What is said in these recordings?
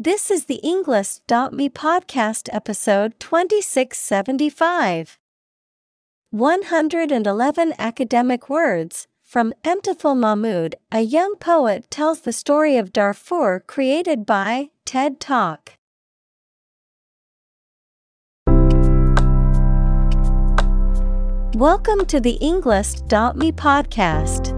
This is the Englist.me podcast episode 2675. 111 academic words from Emtithal Mahmoud, a young poet tells the story of Darfur created by TED Talk. Welcome to the Englist.me podcast.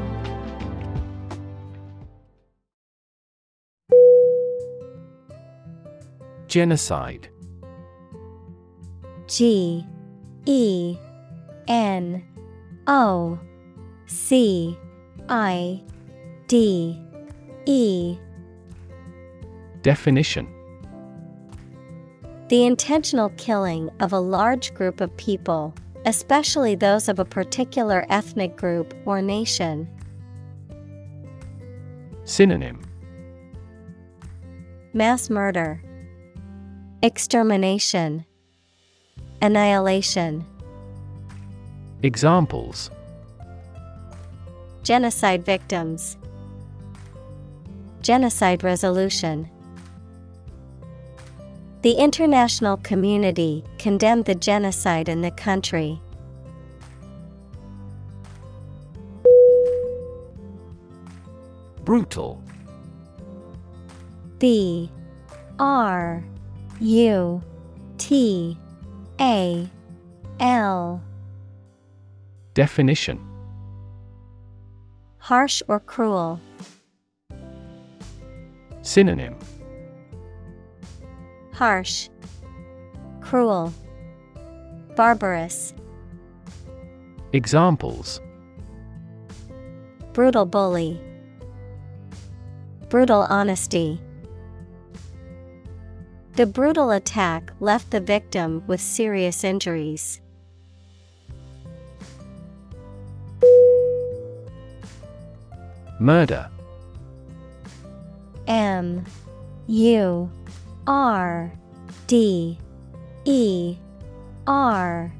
Genocide. G E N O C I D E. Definition. The intentional killing of a large group of people, especially those of a particular ethnic group or nation. Synonym. Mass murder, Extermination, Annihilation. Examples Genocide victims. Genocide resolution. The international community condemned the genocide in the country. Brutal B R U T A L. Definition. Harsh or cruel. Synonym. Harsh, Cruel, Barbarous, Examples. Brutal bully, Brutal honesty. The brutal attack left the victim with serious injuries. Murder M U R D E R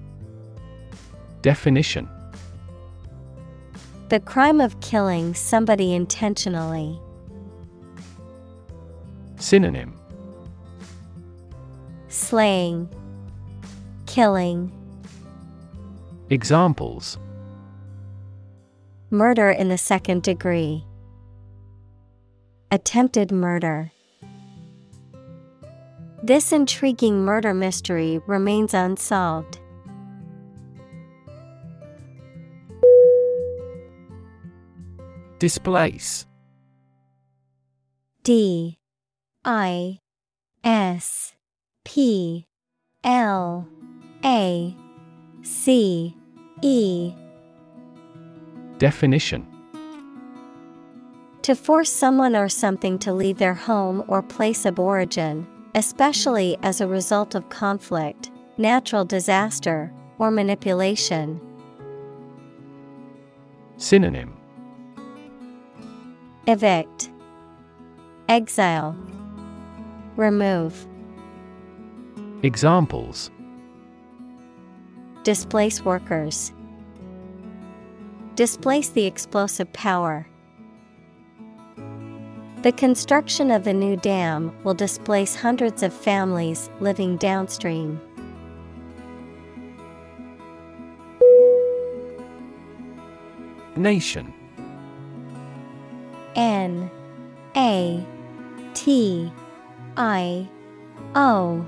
Definition The crime of killing somebody intentionally. Synonym Slaying, Killing, Examples Murder in the second degree. Attempted murder. This intriguing murder mystery remains unsolved. Displace D I S P L A C E. Definition. To force someone or something to leave their home or place of origin, especially as a result of conflict, natural disaster, or manipulation. Synonym. Evict, Exile, Remove, Examples Displace workers, Displace the explosive power. The construction of the new dam will displace hundreds of families living downstream. Nation N A T I O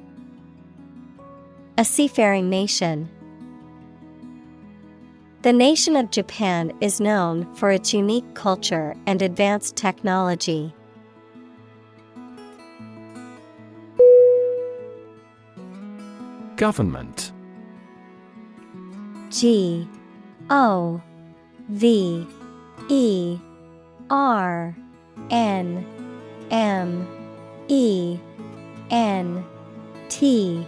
A seafaring nation. The nation of Japan is known for its unique culture and advanced technology. Government G O V E R N M E N T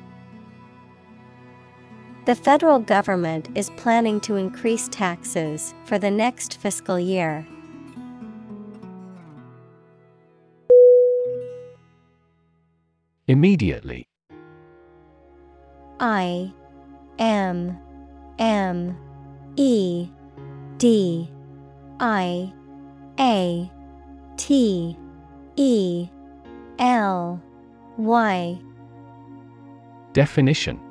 The federal government is planning to increase taxes for the next fiscal year. Immediately. I M M E D I A T E L Y. Definition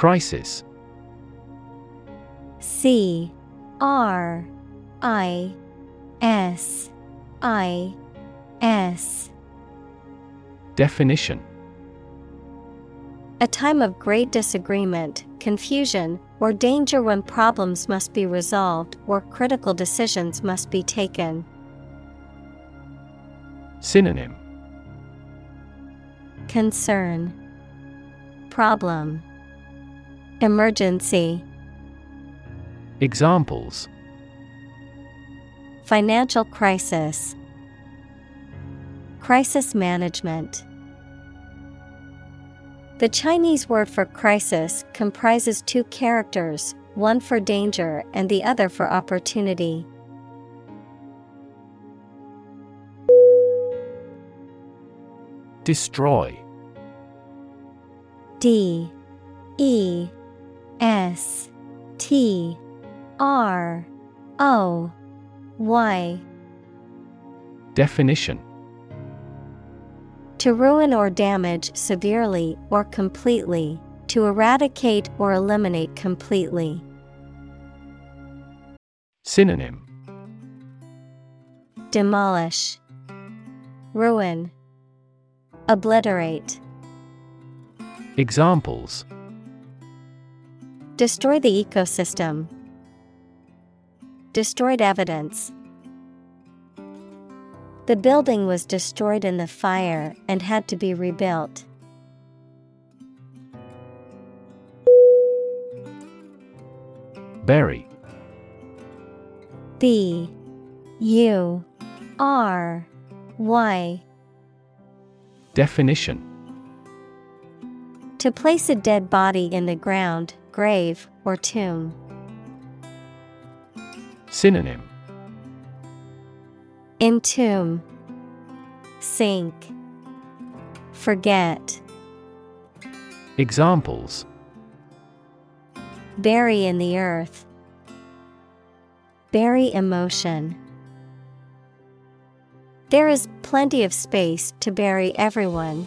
Crisis. C R I S I S. Definition. A time of great disagreement, confusion, or danger when problems must be resolved or critical decisions must be taken. Synonym. Concern. Problem Emergency. Examples. Financial crisis. Crisis management. The Chinese word for crisis comprises two characters, one for danger and the other for opportunity. Destroy. D E S T R O Y. Definition. To ruin or damage severely or completely, to eradicate or eliminate completely. Synonym. Demolish, Ruin, Obliterate. Examples Destroy the ecosystem. Destroyed evidence. The building was destroyed in the fire and had to be rebuilt. Bury B U R Y Definition To place a dead body in the ground, grave, or tomb. Synonym Entomb, Sink, Forget. Examples Bury in the earth. Bury emotion. There is plenty of space to bury everyone.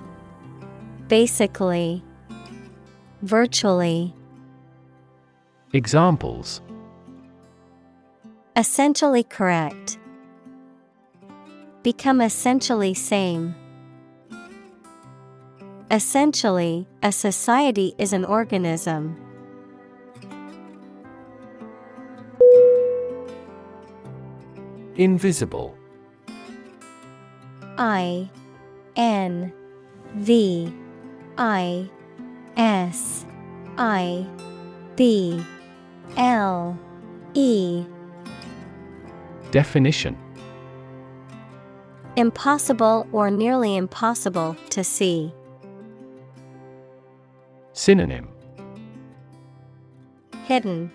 Basically, Virtually. Examples Essentially correct. Become essentially same. Essentially, a society is an organism. Invisible I N V I S I B L E Definition Impossible or nearly impossible to see. Synonym Hidden,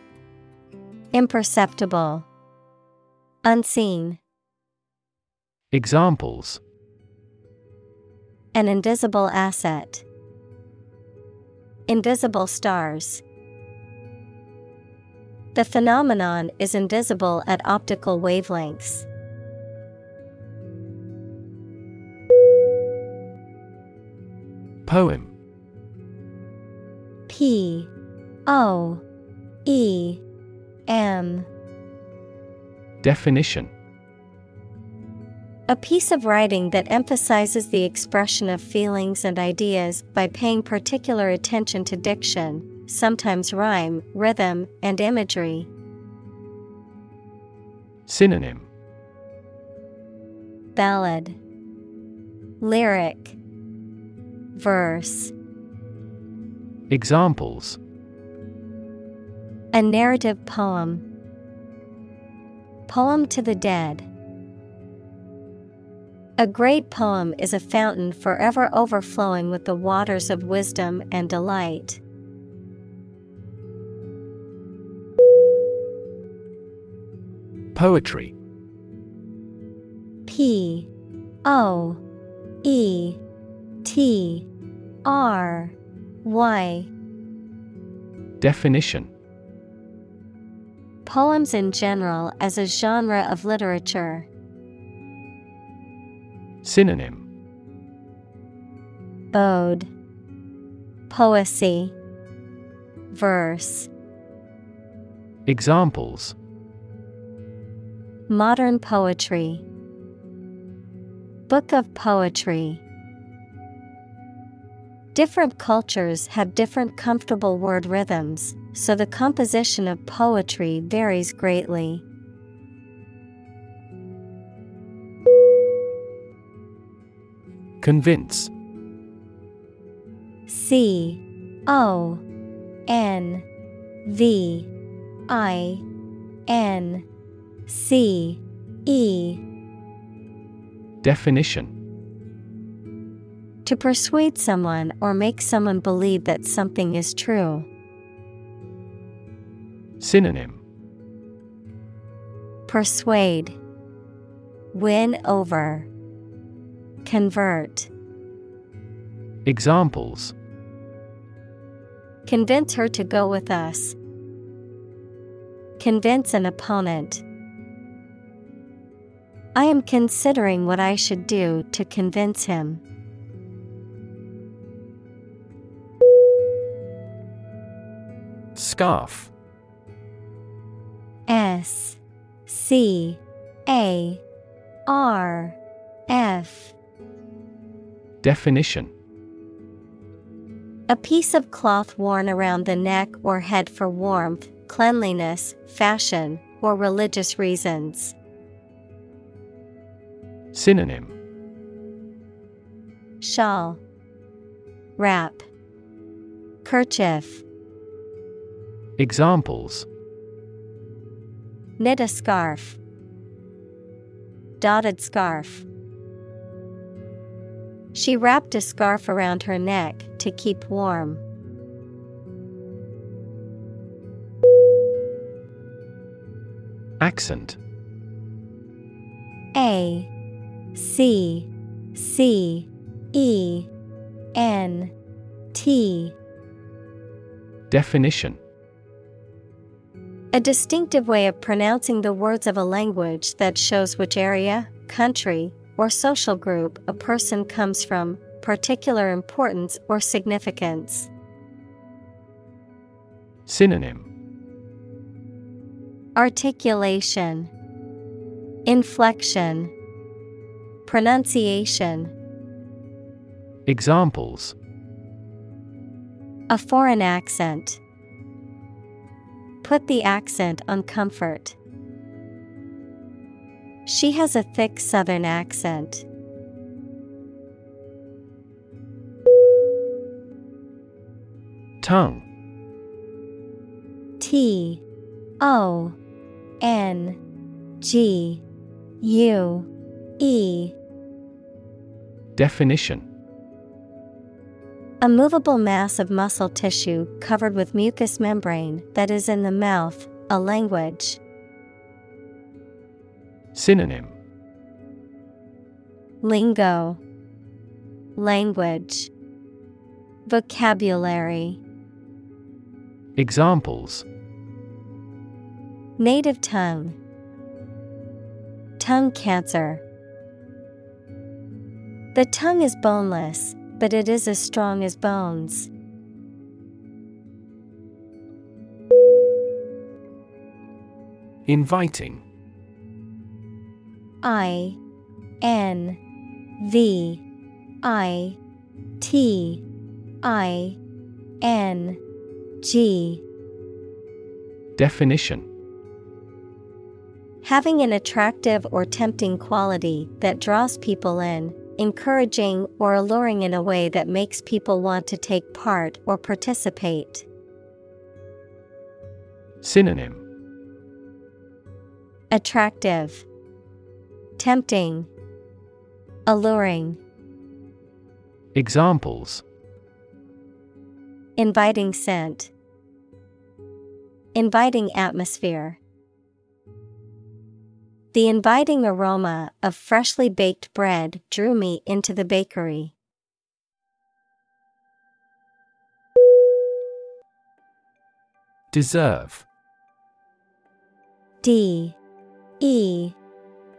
Imperceptible, Unseen. Examples An invisible asset. Invisible stars. The phenomenon is invisible at optical wavelengths. Poem. P. O. E. M. Definition A piece of writing that emphasizes the expression of feelings and ideas by paying particular attention to diction, sometimes rhyme, rhythm, and imagery. Synonym Ballad Lyric Verse Examples A narrative poem. Poem to the Dead. A great poem is a fountain forever overflowing with the waters of wisdom and delight. Poetry P O E T R Y Definition Poems in general as a genre of literature. Synonym. Ode. Poesy. Verse. Examples. Modern poetry. Book of Poetry. Different cultures have different comfortable word rhythms, so the composition of poetry varies greatly. Convince. C O N V I N C E. Definition. To persuade someone or make someone believe that something is true. Synonym. Persuade. Win over Convert Examples Convince her to go with us. Convince an opponent. I am considering what I should do to convince him. Scarf S C A R F Definition A piece of cloth worn around the neck or head for warmth, cleanliness, fashion, or religious reasons. Synonym Shawl, Wrap, Kerchief. Examples Knit a scarf. Dotted scarf. She wrapped a scarf around her neck to keep warm. Accent. A C C E N T. Definition. A distinctive way of pronouncing the words of a language that shows which area, country, or social group a person comes from, particular importance or significance. Synonym Articulation, Inflection, Pronunciation. Examples A foreign accent. Put the accent on comfort. She has a thick southern accent. Tongue T O N G U E Definition A movable mass of muscle tissue covered with mucous membrane that is in the mouth, a language. Synonym. Lingo. Language. Vocabulary. Examples. Native tongue. Tongue cancer. The tongue is boneless, but it is as strong as bones. Inviting I N V I T I N G. Definition. Having an attractive or tempting quality that draws people in, encouraging or alluring in a way that makes people want to take part or participate. Synonym. Attractive, Tempting, Alluring, Examples. Inviting scent, Inviting atmosphere. The inviting aroma of freshly baked bread drew me into the bakery. Deserve. D E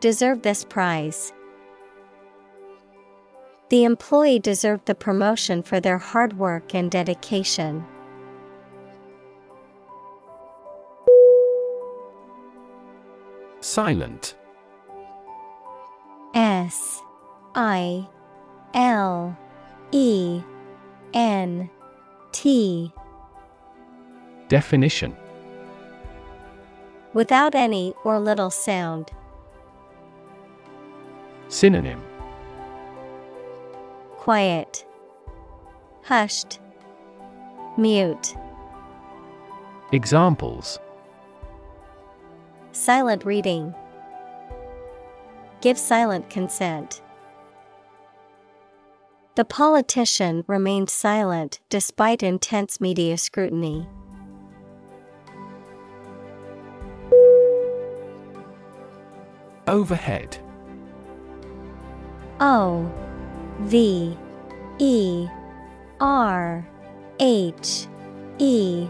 Deserve this prize. The employee deserved the promotion for their hard work and dedication. Silent S I L E N T Definition Without any or little sound. Synonym Quiet. Hushed. Mute. Examples Silent reading. Give silent consent. The politician remained silent despite intense media scrutiny. Overhead O V E R H E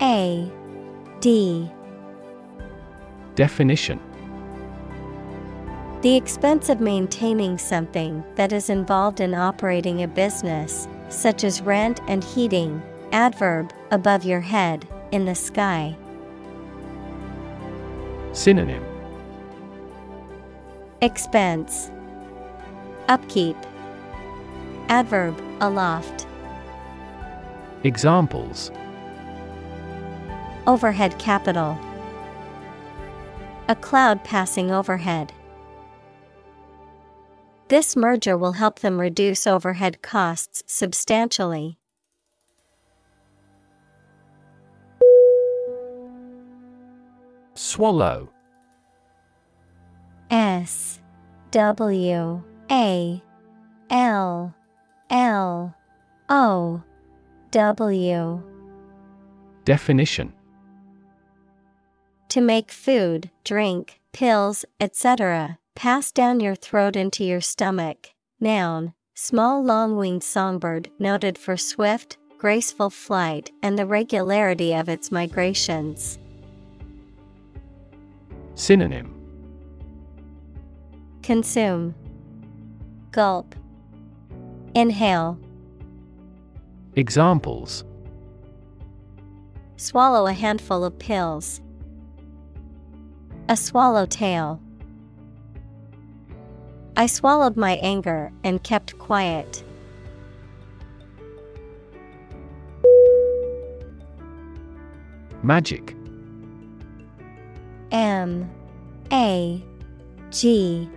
A D Definition. The expense of maintaining something that is involved in operating a business, such as rent and heating, adverb, above your head, in the sky. Synonym. Expense Upkeep. Adverb, aloft. Examples Overhead capital. A cloud passing overhead. This merger will help them reduce overhead costs substantially. Swallow S W A L L O W Definition To make food, drink, pills, etc., pass down your throat into your stomach. Noun, small long winged songbird noted for swift, graceful flight and the regularity of its migrations. Synonym Consume, Gulp, Inhale, Examples Swallow a handful of pills. A swallowtail. I swallowed my anger and kept quiet. Magic M A G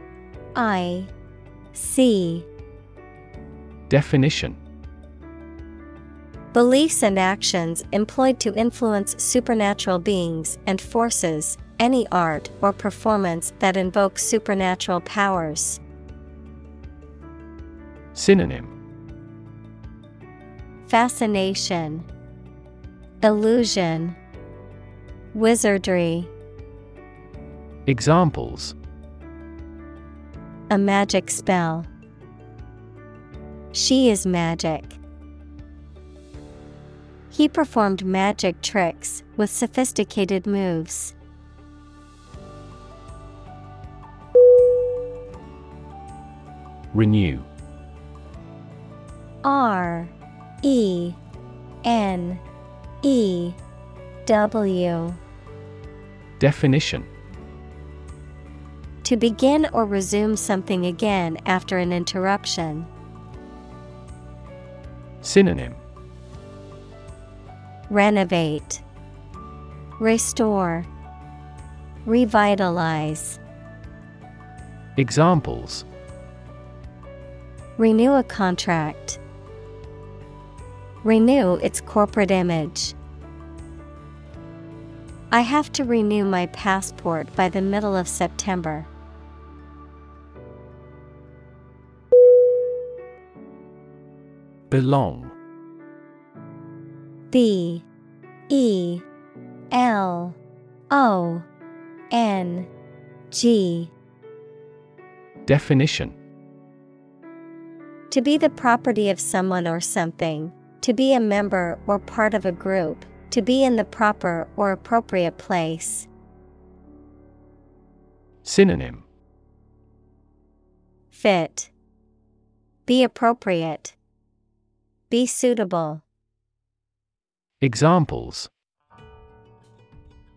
I C. Definition. Beliefs and actions employed to influence supernatural beings and forces, any art or performance that invokes supernatural powers. Synonym. Fascination, Illusion, Wizardry. Examples A magic spell. She is magic. He performed magic tricks with sophisticated moves. Renew R E N E W Definition To begin or resume something again after an interruption. Synonym Renovate, Restore, Revitalize. Examples Renew a contract. Renew its corporate image. I have to renew my passport by the middle of September. Belong B E L O N G Definition To be the property of someone or something, to be a member or part of a group, to be in the proper or appropriate place. Synonym Fit. Be appropriate. Be suitable. Examples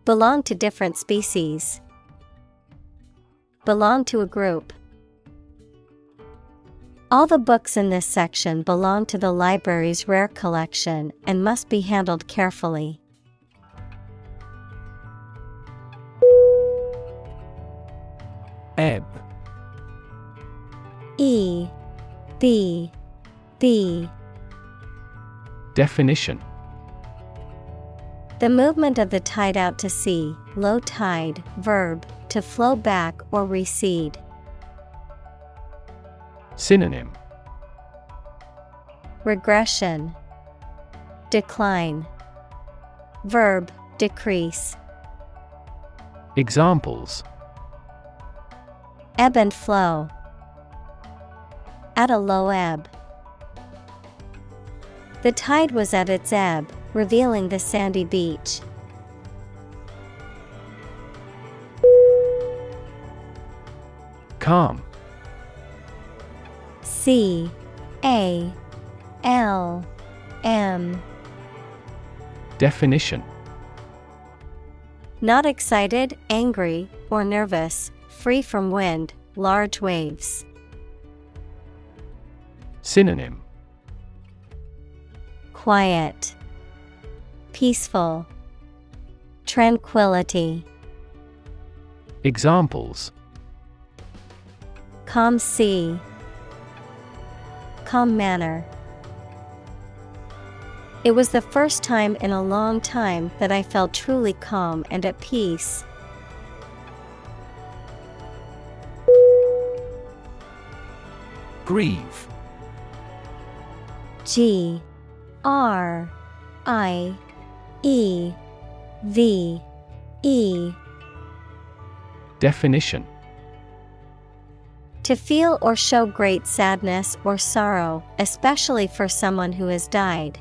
Belong to different species. Belong to a group. All the books in this section belong to the library's rare collection and must be handled carefully. Ebb E B B Definition The movement of the tide out to sea, low tide, verb, to flow back or recede. Synonym Regression, Decline, Verb, decrease. Examples Ebb and flow. At a low ebb. The tide was at its ebb, revealing the sandy beach. Calm. C. A. L. M. Definition. Not excited, angry, or nervous, free from wind, large waves. Synonym Quiet, Peaceful, Tranquility. Examples Calm sea, Calm manner. It was the first time in a long time that I felt truly calm and at peace. Grieve G R I E V E Definition To feel or show great sadness or sorrow, especially for someone who has died.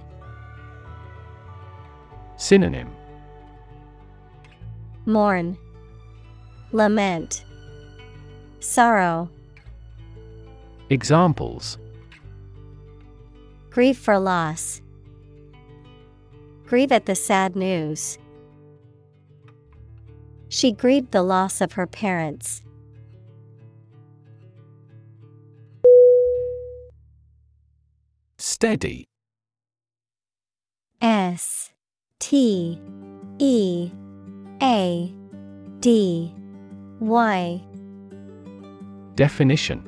Synonym Mourn, Lament, Sorrow. Examples Grief for loss. Grieve at the sad news. She grieved the loss of her parents. Steady S T E A D Y Definition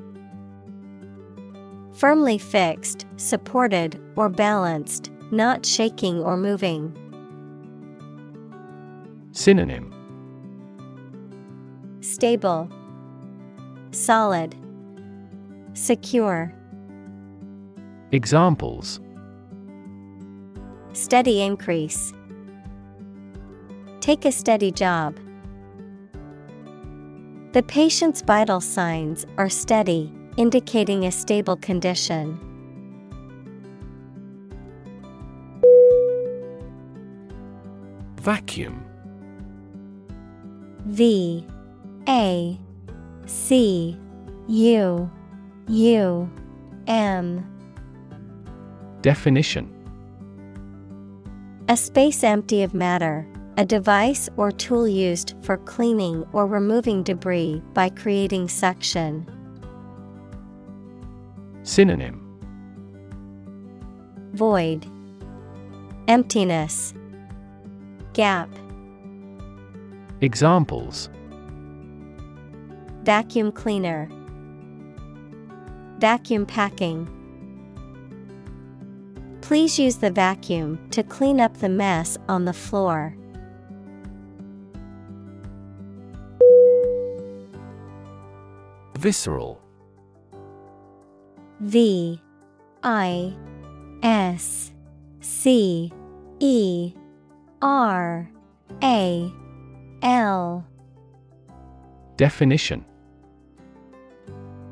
Firmly fixed, supported, or balanced, not shaking or moving. Synonym Stable, Solid, Secure. Examples Steady increase. Take a steady job. The patient's vital signs are steady, indicating a stable condition. Vacuum. V A C U U M. Definition. A space empty of matter, a device or tool used for cleaning or removing debris by creating suction. Synonym. Void, Emptiness, Gap. Examples Vacuum cleaner, Vacuum packing. Please use the vacuum to clean up the mess on the floor. Visceral V I S C E R A L. Definition.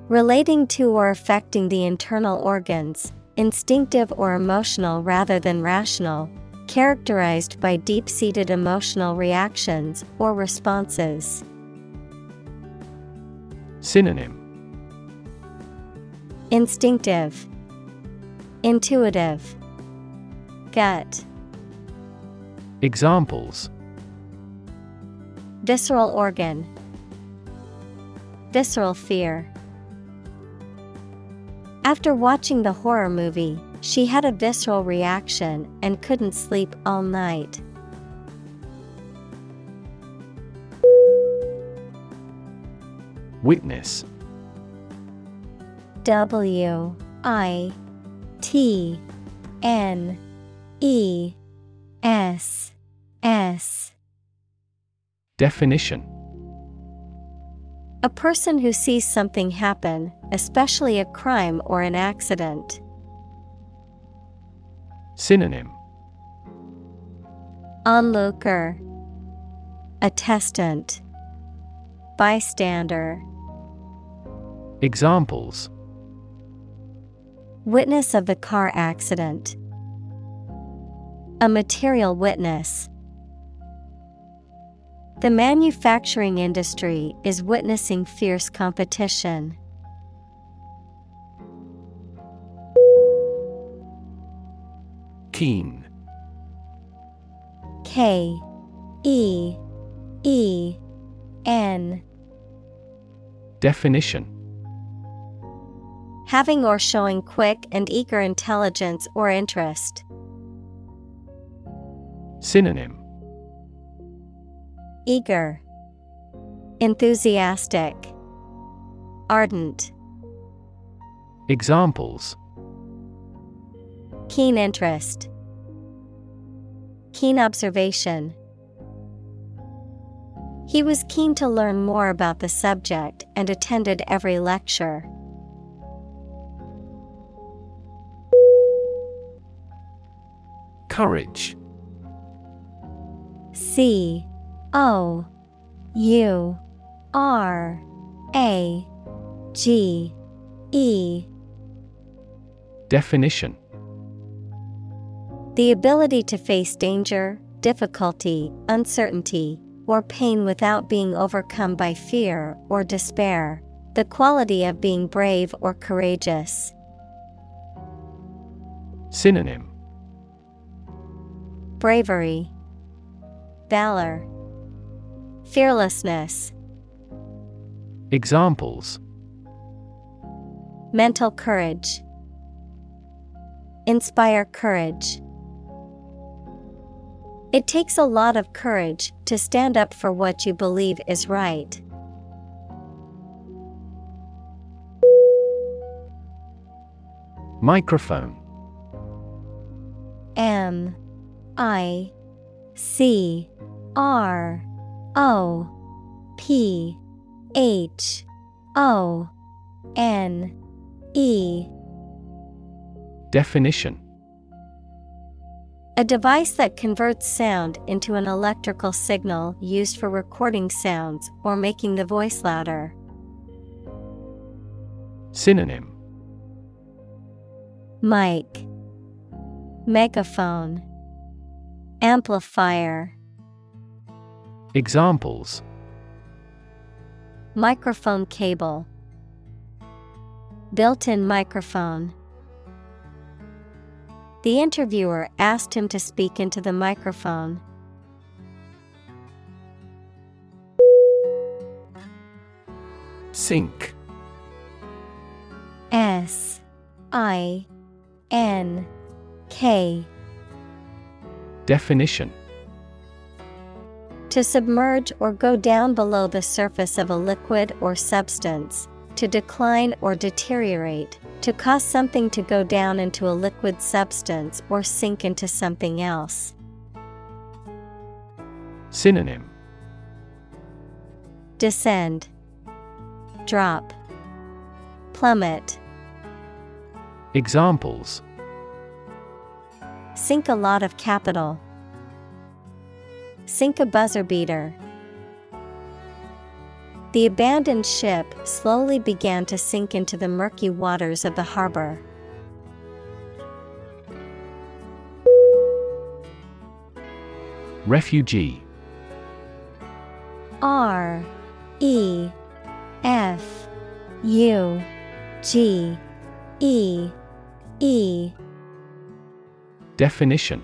Relating to or affecting the internal organs, instinctive or emotional rather than rational, characterized by deep seated emotional reactions or responses. Synonym. Instinctive, Intuitive, Gut, Examples Visceral organ, Visceral fear. After watching the horror movie, she had a visceral reaction and couldn't sleep all night. Witness W I T N E S S. Definition. A person who sees something happen, especially a crime or an accident. Synonym. Onlooker, Attestant, Bystander, Examples. Witness of the car accident. A material witness. The manufacturing industry is witnessing fierce competition. Keen K E E N Definition Having or showing quick and eager intelligence or interest. Synonym Eager, Enthusiastic, Ardent. Examples Keen interest, Keen observation. He was keen to learn more about the subject and attended every lecture. Courage C O U R A G E. Definition. The ability to face danger, difficulty, uncertainty, or pain without being overcome by fear or despair. The quality of being brave or courageous. Synonym. Bravery, Valor, Fearlessness. Examples Mental courage. Inspire courage. It takes a lot of courage to stand up for what you believe is right. Microphone M I C R O P H O N E. Definition. A device that converts sound into an electrical signal used for recording sounds or making the voice louder. Synonym. Mic. Megaphone. Amplifier Examples. Microphone cable. Built-in microphone. The interviewer asked him to speak into the microphone. Sink. S I N K. Definition To submerge or go down below the surface of a liquid or substance, to decline or deteriorate, to cause something to go down into a liquid substance or sink into something else. Synonym Descend, Drop, Plummet. Examples Sink a lot of capital. Sink a buzzer beater. The abandoned ship slowly began to sink into the murky waters of the harbor. Refugee R E F U G E E Definition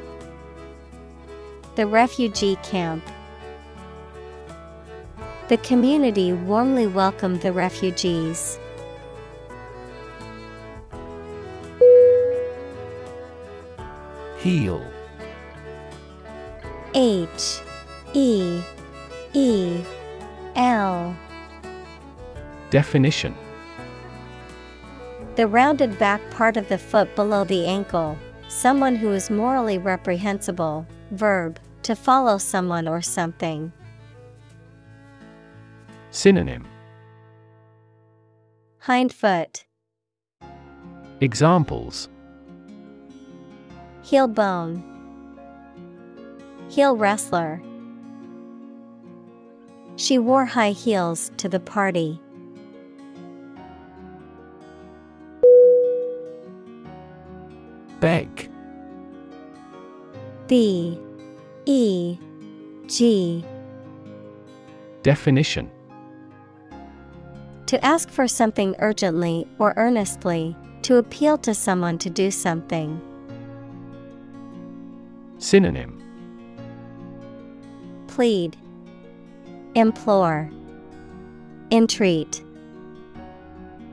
The refugee camp. The community warmly welcomed the refugees. Heel H E E L Definition The rounded back part of the foot below the ankle, someone who is morally reprehensible. Verb, to follow someone or something. Synonym Hindfoot, Examples heel bone, heel wrestler. She wore high heels to the party. Beg. B E G Definition To ask for something urgently or earnestly, to appeal to someone to do something. Synonym Plead, Implore, Entreat.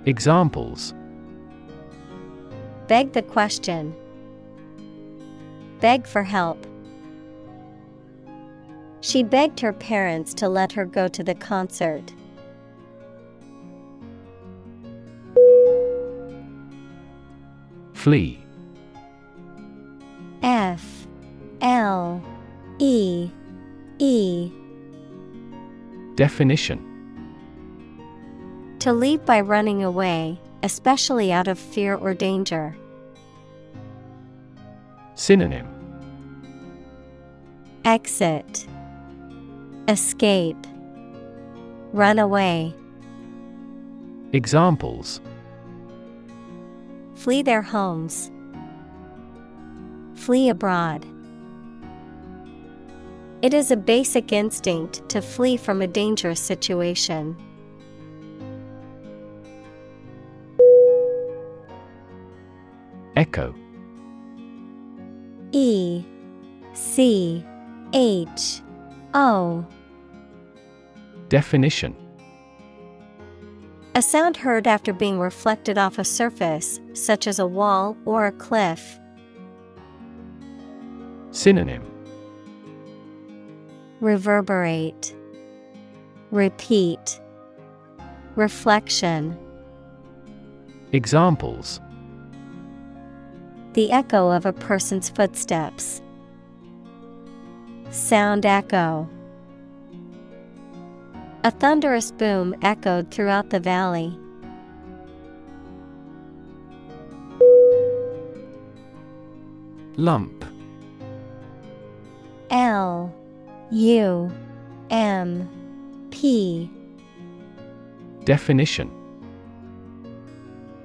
Examples Beg the question. Beg for help. She begged her parents to let her go to the concert. Flee F L E E Definition To leave by running away, especially out of fear or danger. Synonym Exit Escape Run away. Examples Flee their homes. Flee abroad. It is a basic instinct to flee from a dangerous situation. Echo E C H O. Definition. A sound heard after being reflected off a surface, such as a wall or a cliff. Synonym. Reverberate, Repeat, Reflection. Examples The echo of a person's footsteps. Sound echo. A thunderous boom echoed throughout the valley. Lump. L U M P Definition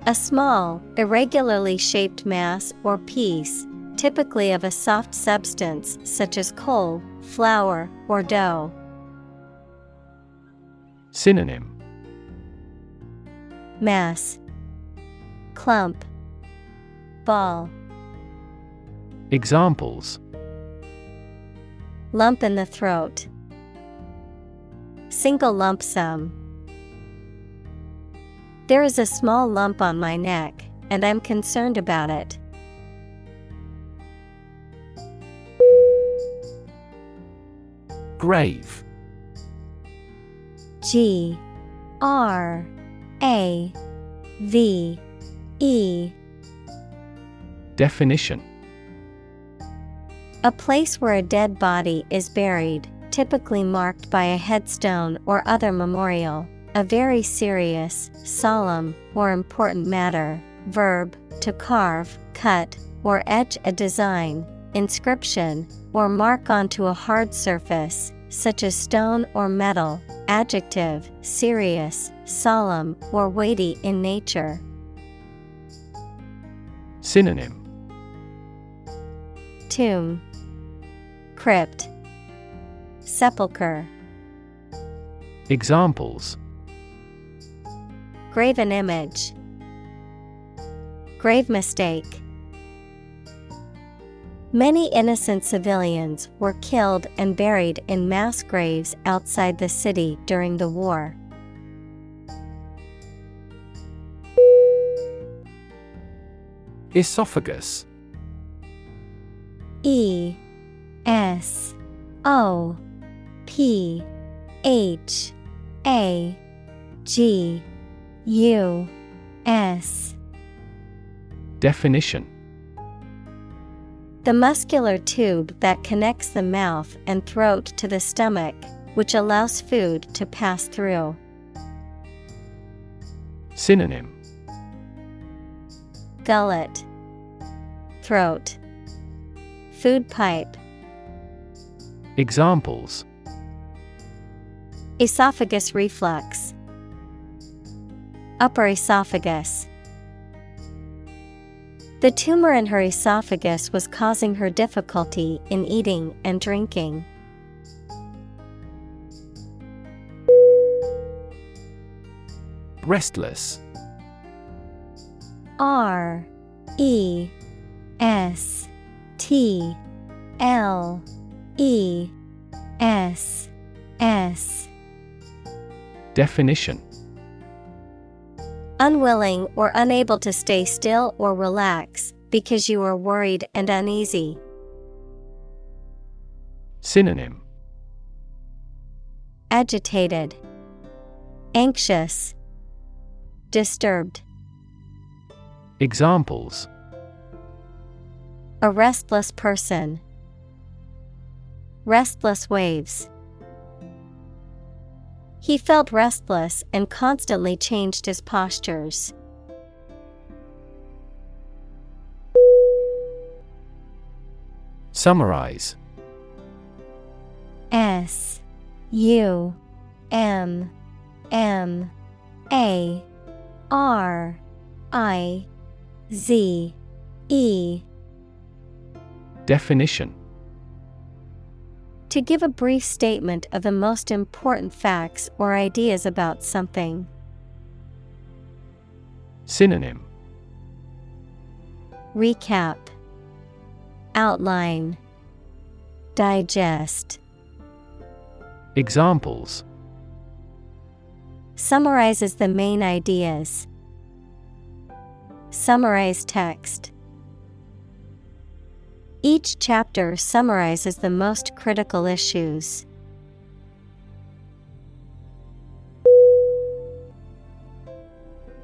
A small, irregularly shaped mass or piece, typically of a soft substance such as coal, flour, or dough. Synonym Mass Clump Ball Examples Lump in the throat. Single lump sum. There is a small lump on my neck, and I'm concerned about it. Grave. G R A V E Definition A place where a dead body is buried, typically marked by a headstone or other memorial. A very serious, solemn, or important matter. Verb, to carve, cut, or etch a design, inscription, or mark onto a hard surface, such as stone or metal. Adjective, serious, solemn, or weighty in nature. Synonym Tomb, Crypt, Sepulchre. Examples Graven image. Grave mistake. Many innocent civilians were killed and buried in mass graves outside the city during the war. Esophagus. E S O P H A G U S. Definition. The muscular tube that connects the mouth and throat to the stomach, which allows food to pass through. Synonym. Gullet, Throat, Food pipe, Examples. Esophagus reflux, Upper esophagus. The tumor in her esophagus was causing her difficulty in eating and drinking. Restless. R E S T L E S S Definition Unwilling or unable to stay still or relax because you are worried and uneasy. Synonym Agitated, Anxious, Disturbed. Examples A restless person. Restless waves. He felt restless and constantly changed his postures. Summarize. S U M M A R I Z E. Definition To give a brief statement of the most important facts or ideas about something. Synonym Recap Outline Digest Examples Summarizes the main ideas. Summarize text. Each chapter summarizes the most critical issues.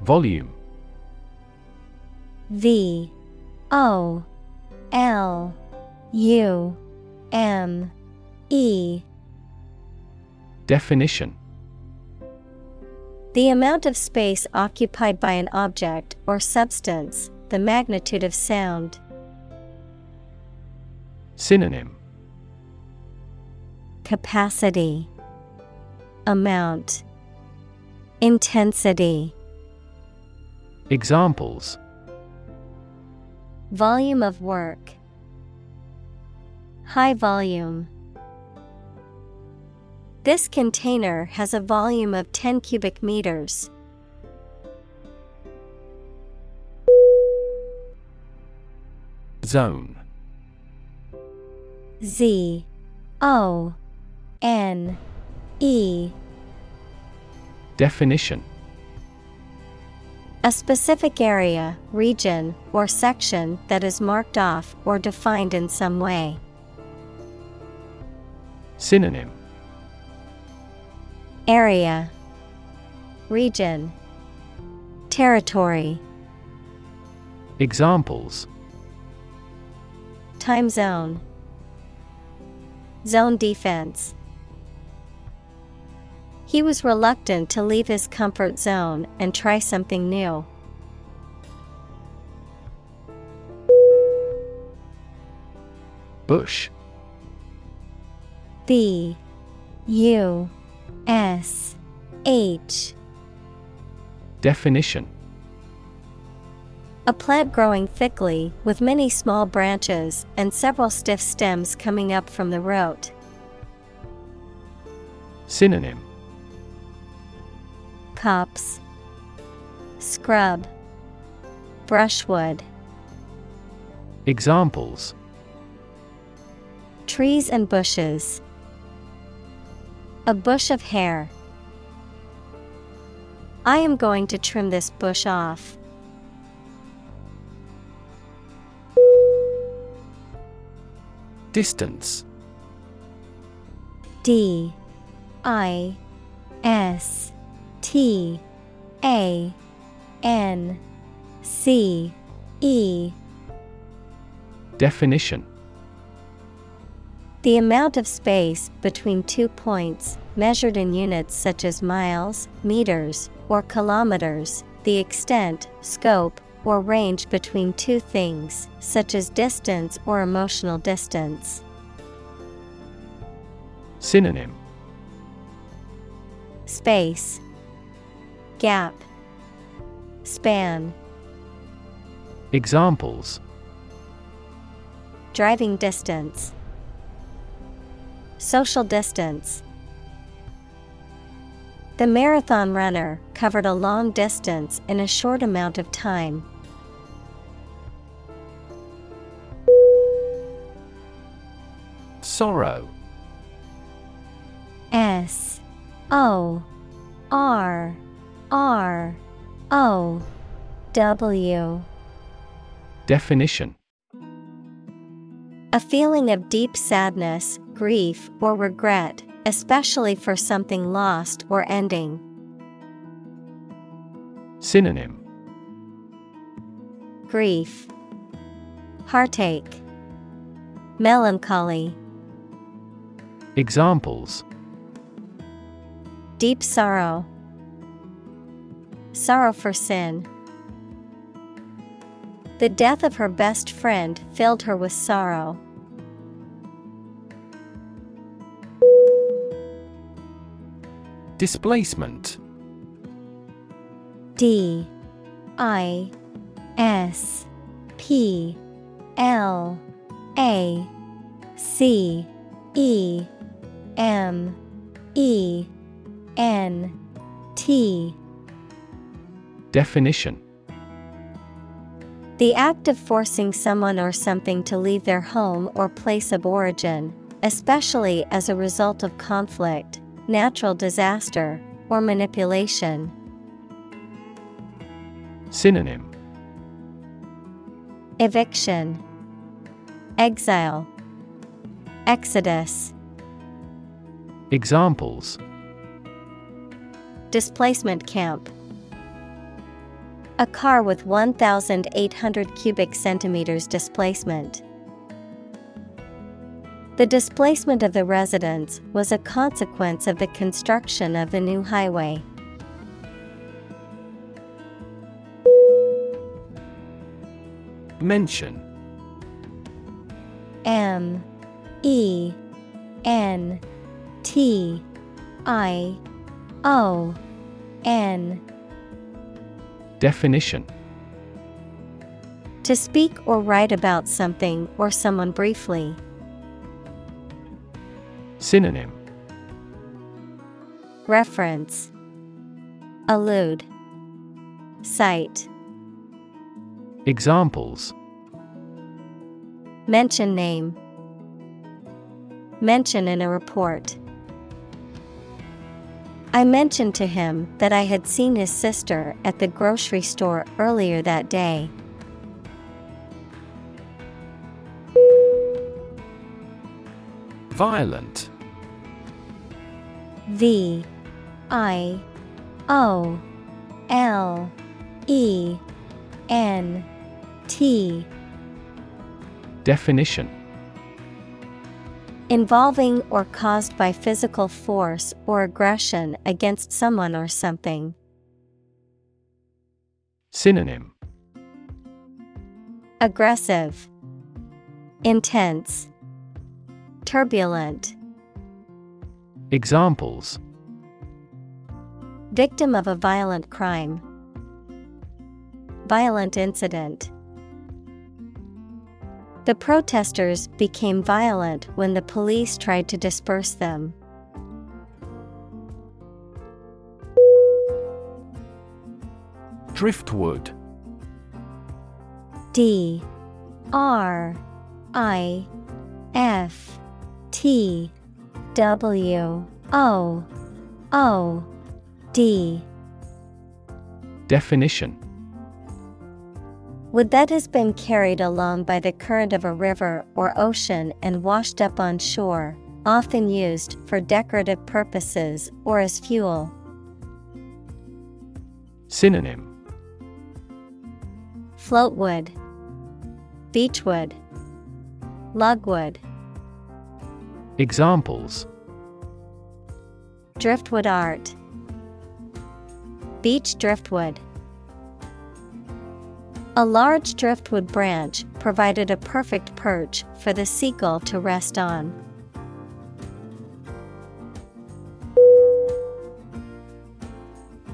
Volume. V. O. L. U. M. E. Definition. The amount of space occupied by an object or substance, the magnitude of sound. Synonym. Capacity. Amount. Intensity. Examples. Volume of work. High volume. This container has a volume of 10 cubic meters. Zone Z O N E. Definition. A specific area, region, or section that is marked off or defined in some way. Synonym. Area. Region. Territory. Examples. Time zone Zone defense. He was reluctant to leave his comfort zone and try something new. Bush. B. U. S. H. Definition A plant growing thickly with many small branches and several stiff stems coming up from the root. Synonym Copse Scrub Brushwood Examples Trees and bushes. A bush of hair. I am going to trim this bush off. Distance. D I S T A N C E. Definition. The amount of space between two points, measured in units such as miles, meters, or kilometers, the extent, scope, or range between two things, such as distance or emotional distance. Synonym Space, Gap, Span. Examples Driving distance, Social distance. The marathon runner covered a long distance in a short amount of time. Sorrow. S O R R O W. Definition. A feeling of deep sadness, grief, or regret, especially for something lost or ending. Synonym Grief, Heartache, Melancholy. Examples Deep sorrow. Sorrow for sin. The death of her best friend filled her with sorrow. Displacement. D I S P L A C E M E N T. Definition. The act of forcing someone or something to leave their home or place of origin, especially as a result of conflict, natural disaster, or manipulation. Synonym Eviction, Exile, Exodus. Examples Displacement camp. A car with 1,800 cubic centimeters displacement. The displacement of the residents was a consequence of the construction of the new highway. Mention M E N T I O N Definition To speak or write about something or someone briefly. Synonym. Reference. Allude. Cite. Examples. Mention name. Mention in a report. I mentioned to him that I had seen his sister at the grocery store earlier that day. Violent. V I O L E N T. Definition. Involving or caused by physical force or aggression against someone or something. Synonym. Aggressive, Intense, Turbulent. Examples Victim of a violent crime. Violent incident. The protesters became violent when the police tried to disperse them. Driftwood D R I F T W O O D. Definition. Wood that has been carried along by the current of a river or ocean and washed up on shore, often used for decorative purposes or as fuel. Synonym. Floatwood, Beechwood, Logwood, Examples. Driftwood art, Beech driftwood. A large driftwood branch provided a perfect perch for the seagull to rest on.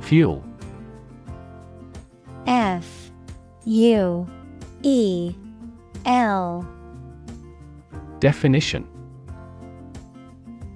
Fuel. F. U. E. L. Definition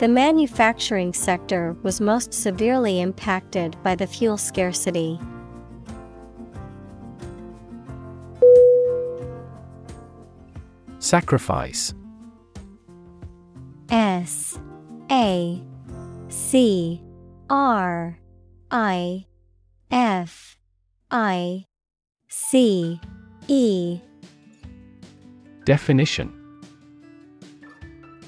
the manufacturing sector was most severely impacted by the fuel scarcity. Sacrifice. S. A. C. R. I. F. I. C. E. Definition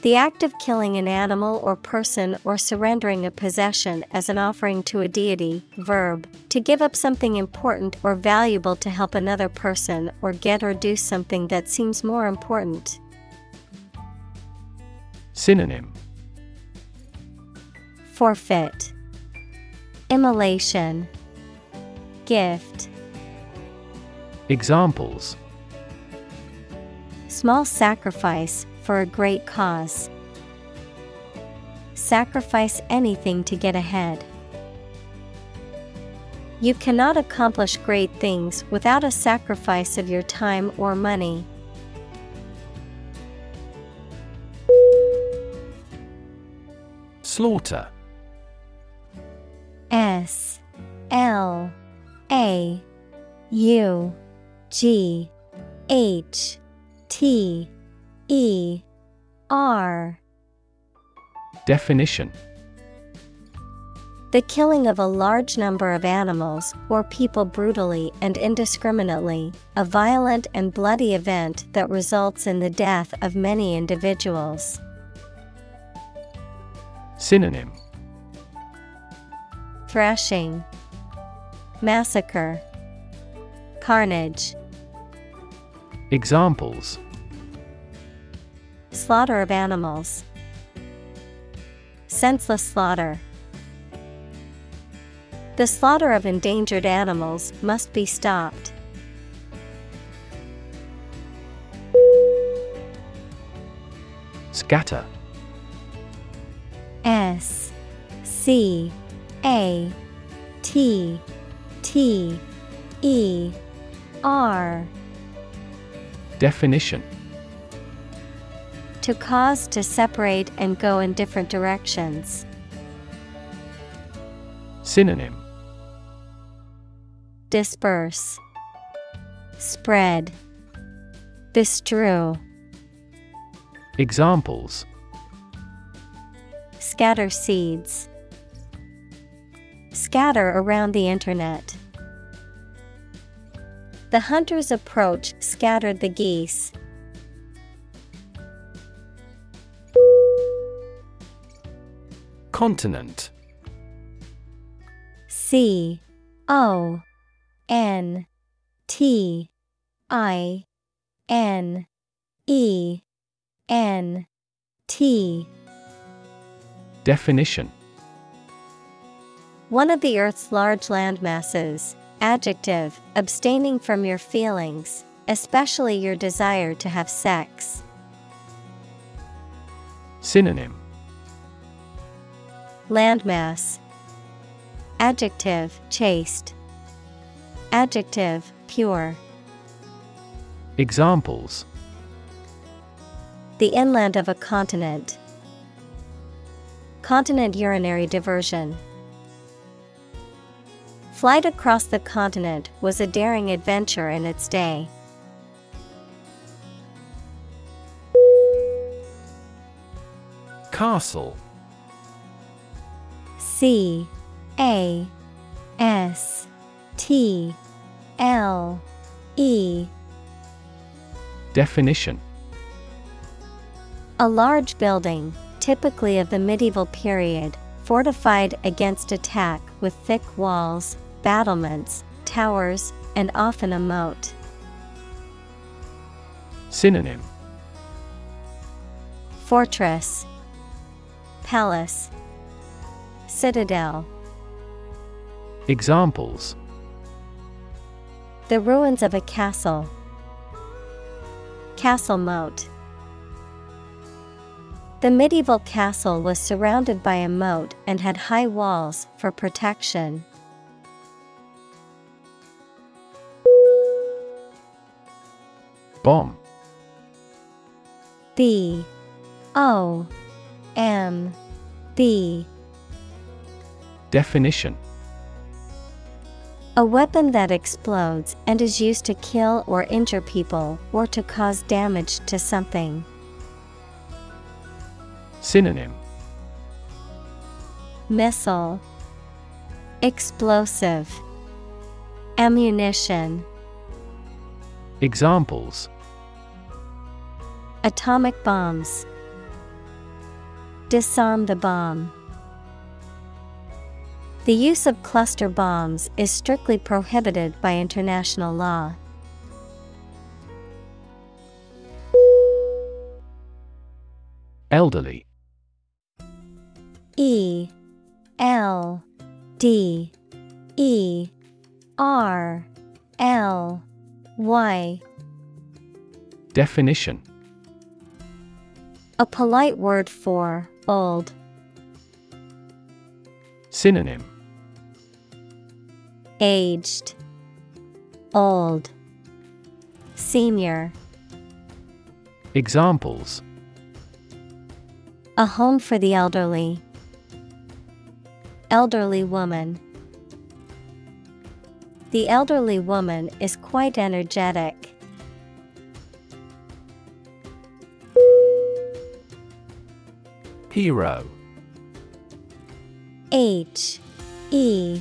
The act of killing an animal or person or surrendering a possession as an offering to a deity. Verb To give up something important or valuable to help another person or get or do something that seems more important. Synonym. Forfeit. Immolation. Gift. Examples. Small sacrifice for a great cause. Sacrifice anything to get ahead. You cannot accomplish great things without a sacrifice of your time or money. Slaughter S L A U G H T E R. Definition. The killing of a large number of animals or people brutally and indiscriminately, a violent and bloody event that results in the death of many individuals. Synonym. Thrashing, Massacre, Carnage, Examples Slaughter of animals, Senseless slaughter. The slaughter of endangered animals must be stopped. Scatter S C A T T E R Definition To cause to separate and go in different directions. Synonym Disperse, Spread, Bestrew, Examples Scatter seeds. Scatter around the internet. The hunter's approach scattered the geese. Continent. C O N T I N E N T. Definition. One of the Earth's large land masses. Adjective, abstaining from your feelings, especially your desire to have sex. Synonym Landmass. Adjective, chaste. Adjective, pure. Examples The inland of a continent. Continent urinary diversion. Flight across the continent was a daring adventure in its day. Castle C A S T L E. Definition. A large building, typically of the medieval period, fortified against attack with thick walls, battlements, towers, and often a moat. Synonym. Fortress, palace, citadel. Examples The ruins of a castle, castle moat. The medieval castle was surrounded by a moat and had high walls for protection. Bomb B O M B Definition. A weapon that explodes and is used to kill or injure people or to cause damage to something. Synonym. Missile. Explosive. Ammunition. Examples. Atomic bombs. Disarm the bomb. The use of cluster bombs is strictly prohibited by international law. Elderly E L D E R L Y Definition A polite word for old. Synonym Aged Old Senior Examples A home for the elderly. Elderly woman. The elderly woman is quite energetic. Hero H E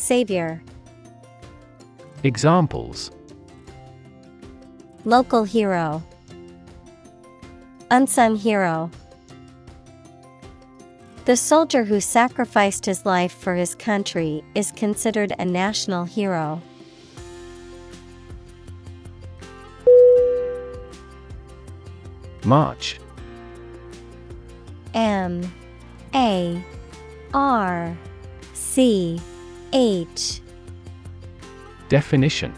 Savior. Examples. Local hero. Unsung hero. The soldier who sacrificed his life for his country is considered a national hero. March. M A R C H Definition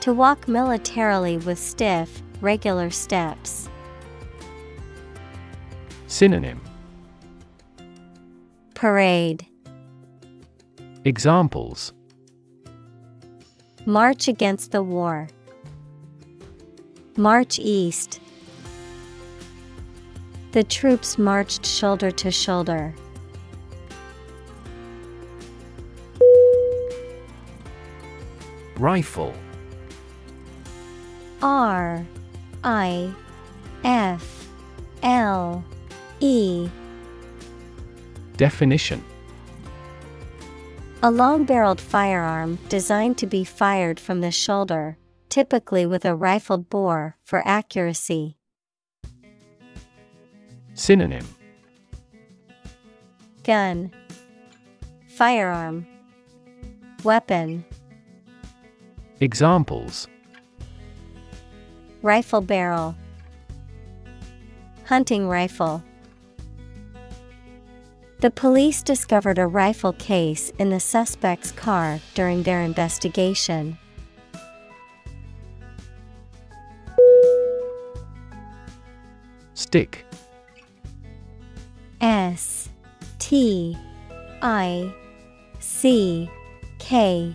To walk militarily with stiff, regular steps. Synonym Parade Examples March against the war. March east. The troops marched shoulder to shoulder. Rifle. R I F L E. Definition. A long barreled firearm designed to be fired from the shoulder, typically with a rifled bore for accuracy. Synonym. Gun, Firearm, Weapon, Examples Rifle barrel, Hunting rifle. The police discovered a rifle case in the suspect's car during their investigation. Stick S T I C K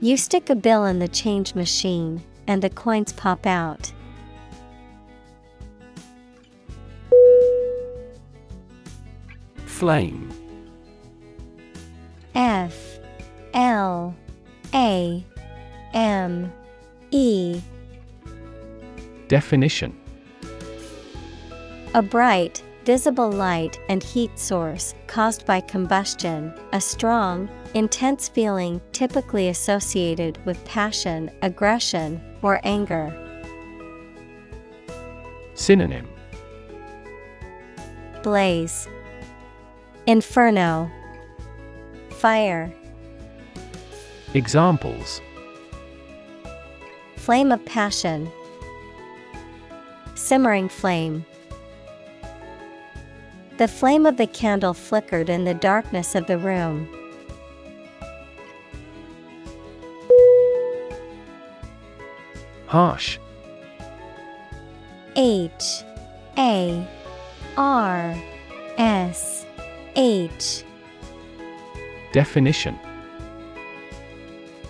You stick a bill in the change machine, and the coins pop out. Flame. F L A M E. Definition A bright, visible light and heat source caused by combustion, a strong, intense feeling typically associated with passion, aggression, or anger. Synonym Blaze, Inferno, Fire, Examples Flame of passion, Simmering flame. The flame of the candle flickered in the darkness of the room. Harsh. H. A. R. S. H. Definition.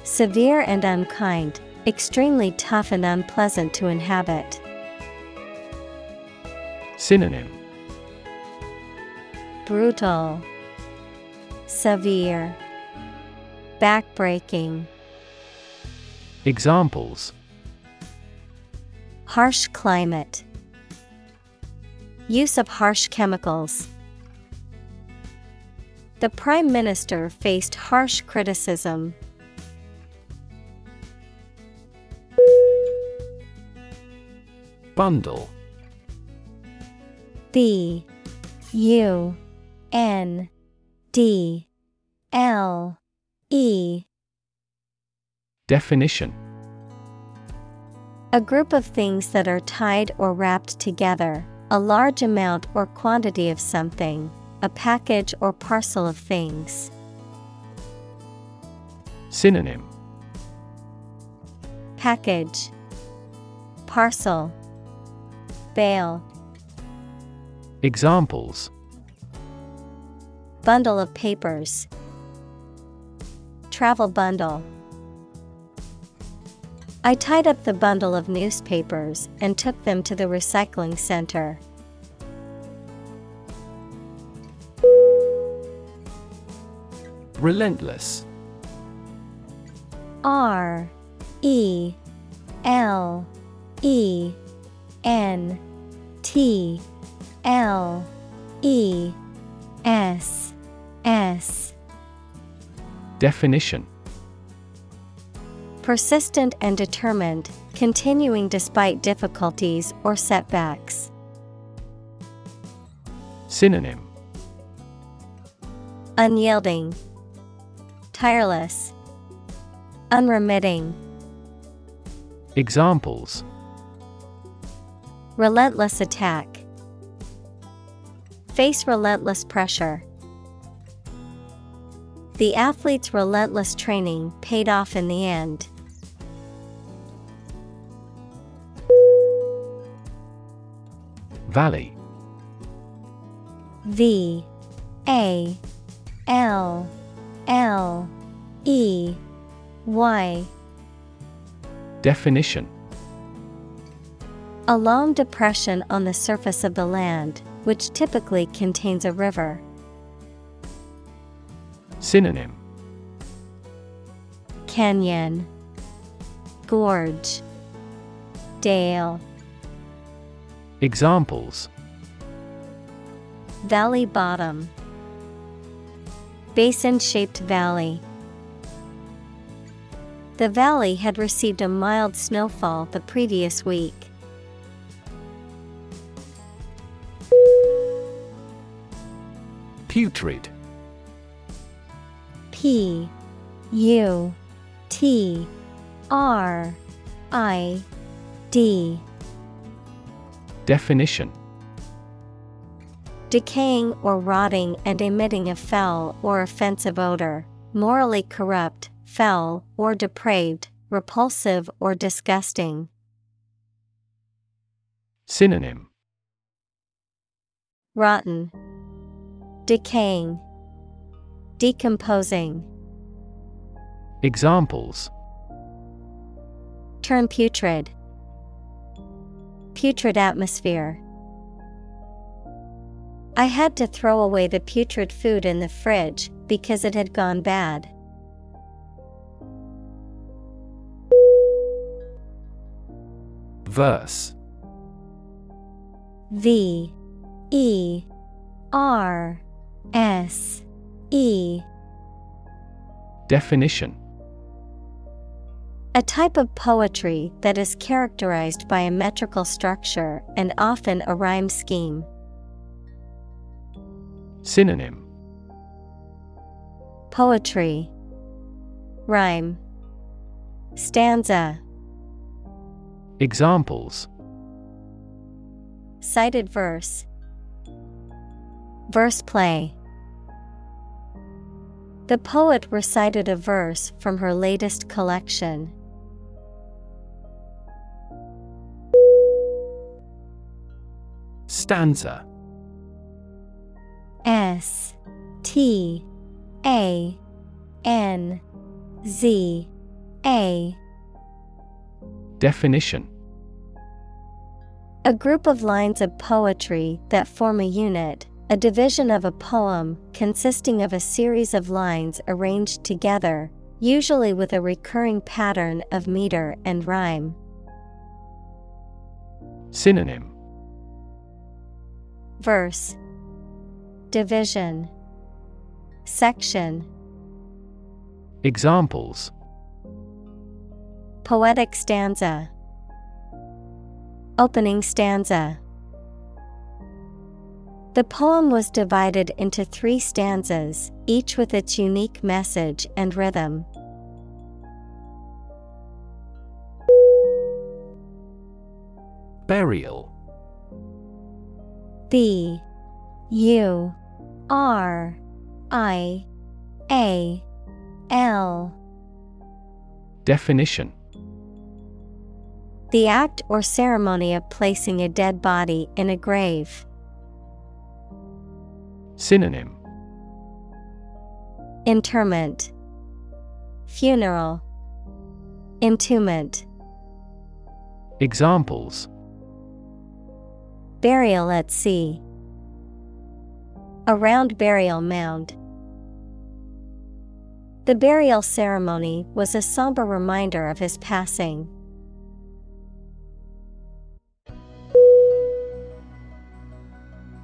Severe and unkind, extremely tough and unpleasant to inhabit. Synonym. Brutal, Severe, Backbreaking. Examples Harsh climate. Use of harsh chemicals. The Prime Minister faced harsh criticism. Bundle B U N D L E Definition A group of things that are tied or wrapped together, a large amount or quantity of something, a package or parcel of things. Synonym. Package. Parcel. Bale. Examples. Bundle of papers. Travel bundle I tied up the bundle of newspapers and took them to the recycling center. Relentless. R E L E N T L E S S. Definition Persistent and determined, continuing despite difficulties or setbacks. Synonym Unyielding, Tireless, Unremitting, Examples Relentless attack. Face relentless pressure. The athlete's relentless training paid off in the end. Valley. V A L L E Y. Definition. A long depression on the surface of the land, which typically contains a river. Synonym. Canyon, Gorge, Dale, Examples Valley bottom, Basin shaped valley. The valley had received a mild snowfall the previous week. Putrid P U T R I D Definition Decaying or rotting and emitting a foul or offensive odor, morally corrupt, foul or depraved, repulsive or disgusting. Synonym Rotten, Decaying, Decomposing. Examples Turn putrid. Putrid atmosphere. I had to throw away the putrid food in the fridge because it had gone bad. Verse. V. E. R. S. E. Definition A type of poetry that is characterized by a metrical structure and often a rhyme scheme. Synonym. Poetry. Rhyme. Stanza. Examples. Cited verse. Verse play. The poet recited a verse from her latest collection. Stanza. S T A N Z A. Definition. A group of lines of poetry that form a unit, a division of a poem consisting of a series of lines arranged together, usually with a recurring pattern of meter and rhyme. Synonym Verse. Division. Section. Examples. Poetic stanza. Opening stanza. The poem was divided into three stanzas, each with its unique message and rhythm. Burial B U R I A L. Definition. The act or ceremony of placing a dead body in a grave. Synonym. Interment. Funeral. Entombment. Examples Burial at sea. A round burial mound. The burial ceremony was a somber reminder of his passing.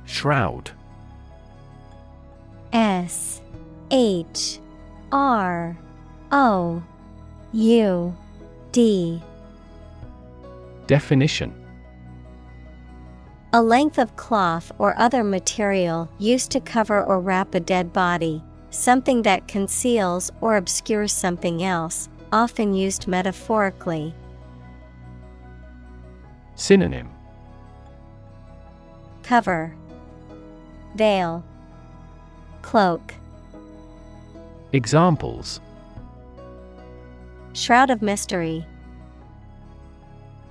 Shroud S H R O U D Definition A length of cloth or other material used to cover or wrap a dead body, something that conceals or obscures something else, often used metaphorically. Synonym. Cover. Veil. Cloak. Examples. Shroud of mystery.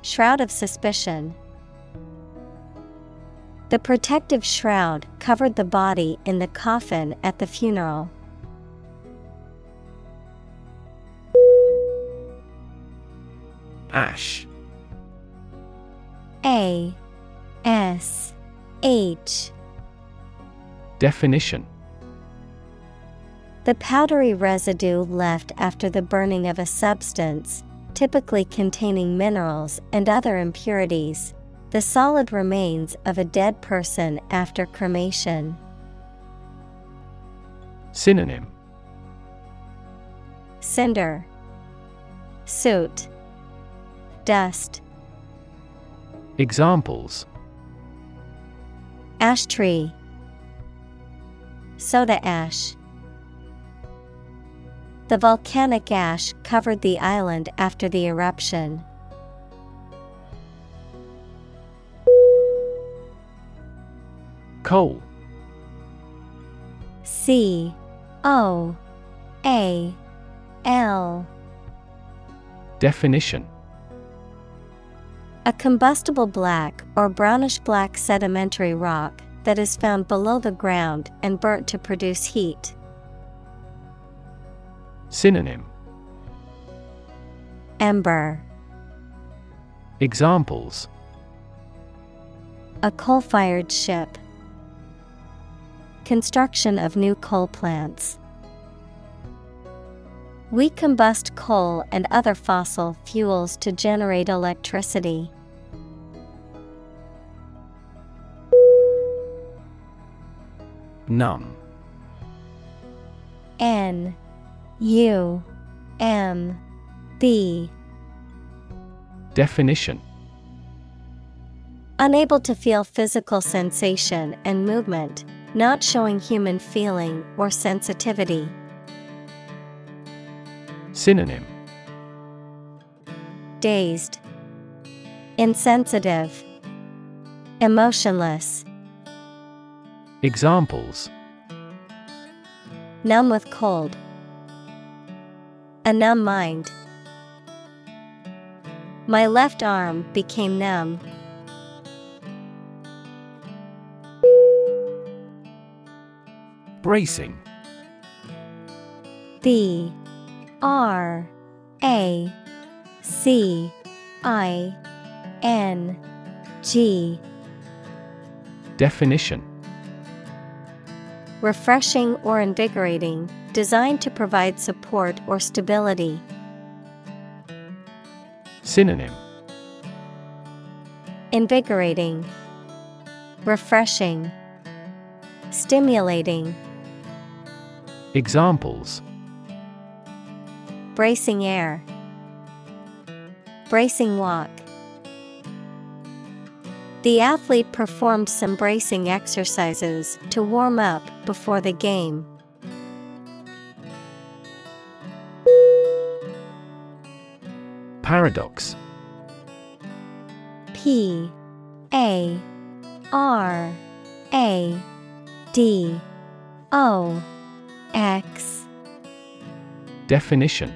Shroud of suspicion The protective shroud covered the body in the coffin at the funeral. Ash A S H Definition The powdery residue left after the burning of a substance, typically containing minerals and other impurities. The solid remains of a dead person after cremation. Synonym Cinder, Soot, Dust, Examples Ash tree, Soda ash. The volcanic ash covered the island after the eruption. Coal. C O A L. Definition. A combustible black or brownish black sedimentary rock, that is found below the ground and burnt to produce heat. Synonym. Ember, Examples. A coal fired ship. Construction of new coal plants. We combust coal and other fossil fuels to generate electricity. Numb. N U M B Definition Unable to feel physical sensation and movement, not showing human feeling or sensitivity. Synonym Dazed, Insensitive, Emotionless. Examples Numb with cold. A numb mind. My left arm became numb. Bracing. B R A C I N G. Definition Refreshing or invigorating, designed to provide support or stability. Synonym Invigorating, Refreshing, Stimulating. Examples Bracing air. Bracing walk. The athlete performed some bracing exercises to warm up before the game. Paradox P A R A D O X. Definition.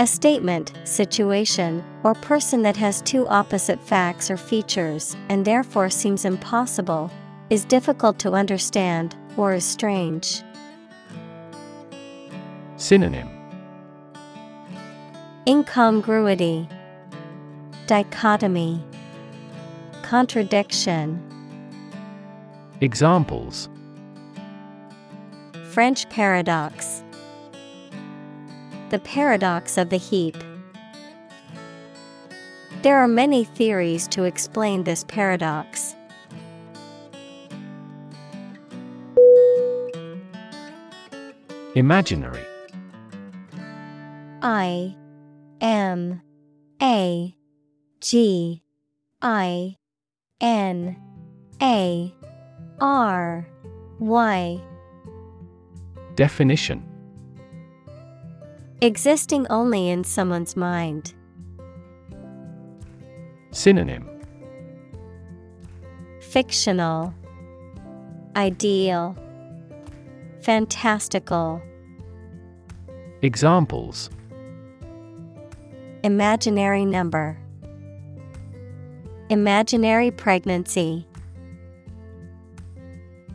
A statement, situation, or person that has two opposite facts or features and therefore seems impossible, is difficult to understand, or is strange. Synonym. Incongruity, Dichotomy, Contradiction. Examples French paradox. The paradox of the heap. There are many theories to explain this paradox. Imaginary I M A G I N A R Y Definition Existing only in someone's mind. Synonym Fictional, Ideal, Fantastical. Examples Imaginary number. Imaginary pregnancy.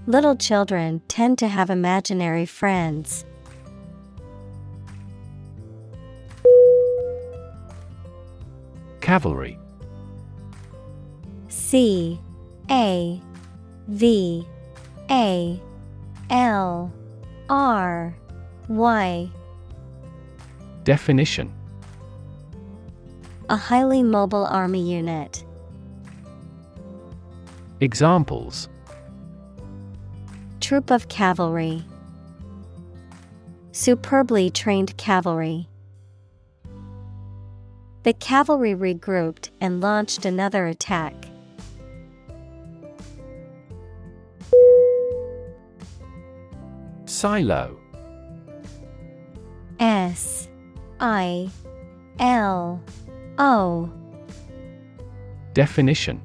Little children tend to have imaginary friends. Cavalry C A V A L R Y. Definition A highly mobile army unit. Examples Troop of cavalry. Superbly trained cavalry. The cavalry regrouped and launched another attack. Silo S I L O Definition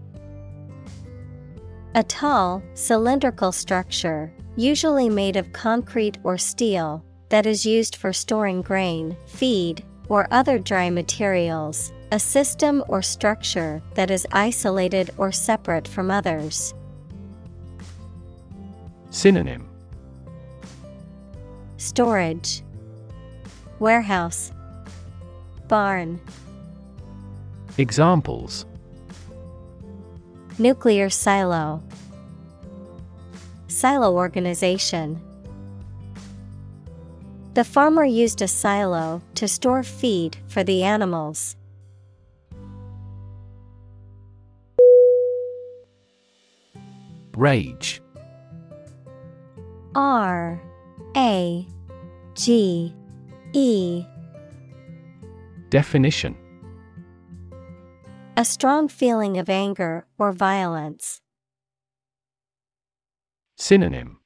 A tall, cylindrical structure, usually made of concrete or steel, that is used for storing grain, feed, or other dry materials, a system or structure that is isolated or separate from others. Synonym Storage, Warehouse, Barn. Examples Nuclear silo, Silo organization. The farmer used a silo to store feed for the animals. Rage R A G E Definition A strong feeling of anger or violence. Synonym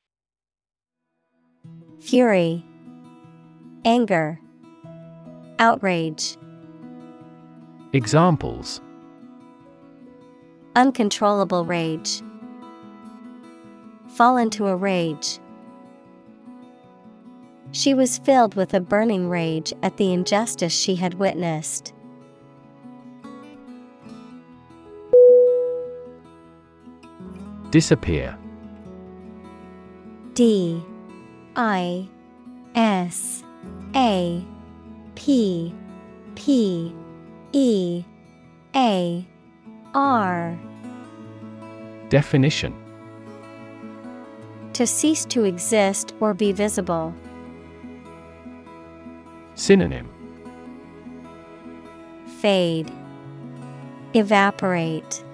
Fury, Anger, Outrage. Examples Uncontrollable rage. Fall into a rage. She was filled with a burning rage at the injustice she had witnessed. Disappear. D I S A P P E A R. Definition. To cease to exist or be visible. Synonym. Fade, Evaporate,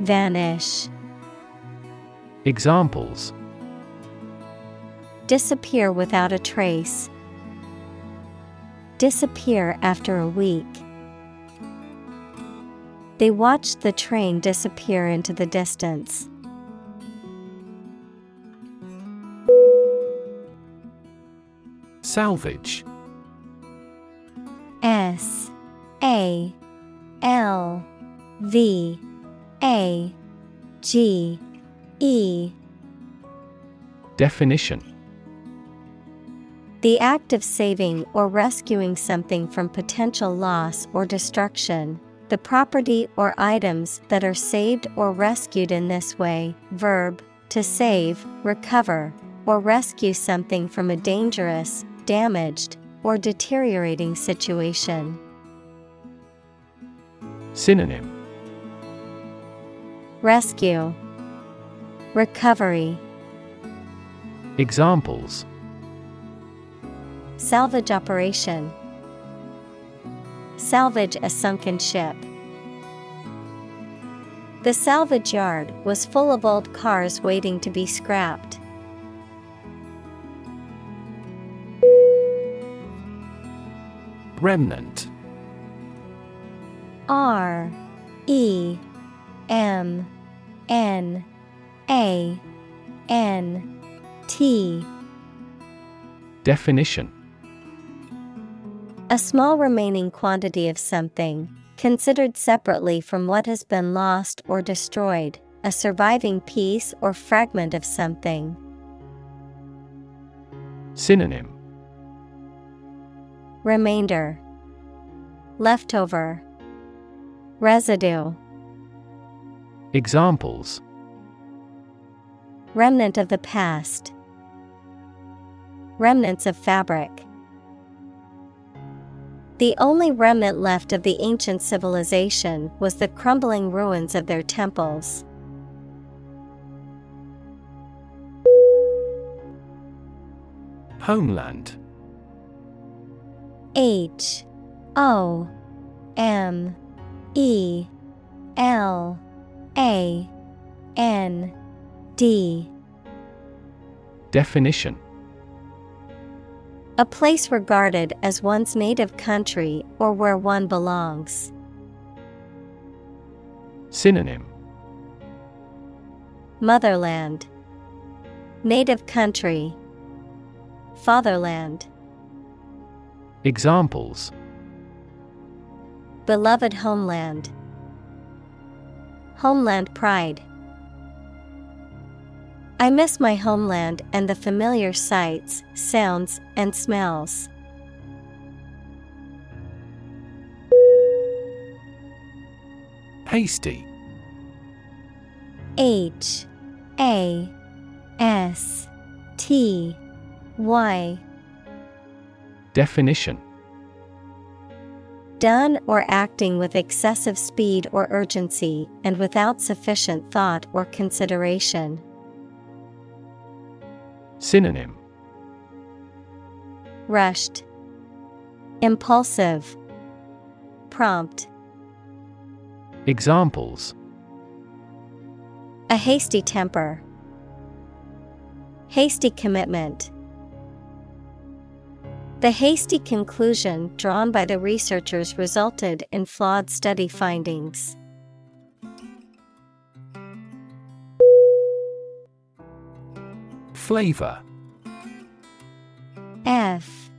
Vanish. Examples Disappear without a trace. Disappear after a week. They watched the train disappear into the distance. Salvage S A L V A G E Definition The act of saving or rescuing something from potential loss or destruction, the property or items that are saved or rescued in this way. Verb, to save, recover, or rescue something from a dangerous, damaged, or deteriorating situation. Synonym Rescue, Recovery, Examples Salvage operation. Salvage a sunken ship. The salvage yard was full of old cars waiting to be scrapped. Remnant R E M N A N T. Definition. A small remaining quantity of something, considered separately from what has been lost or destroyed, a surviving piece or fragment of something. Synonym. Remainder. Leftover. Residue. Examples Remnant of the past Remnants of fabric. The only remnant left of the ancient civilization was the crumbling ruins of their temples. Homeland. H O M E L A N D. Definition. A place regarded as one's native country or where one belongs. Synonym. Motherland. Native country. Fatherland. Examples. Beloved homeland. Homeland pride I miss my homeland and the familiar sights, sounds, and smells. Hasty H. A. S. T. Y. Definition. Done or acting with excessive speed or urgency and without sufficient thought or consideration. Synonym Rushed, Impulsive, Prompt. Examples A hasty temper, Hasty commitment. The hasty conclusion drawn by the researchers resulted in flawed study findings. Flavor? F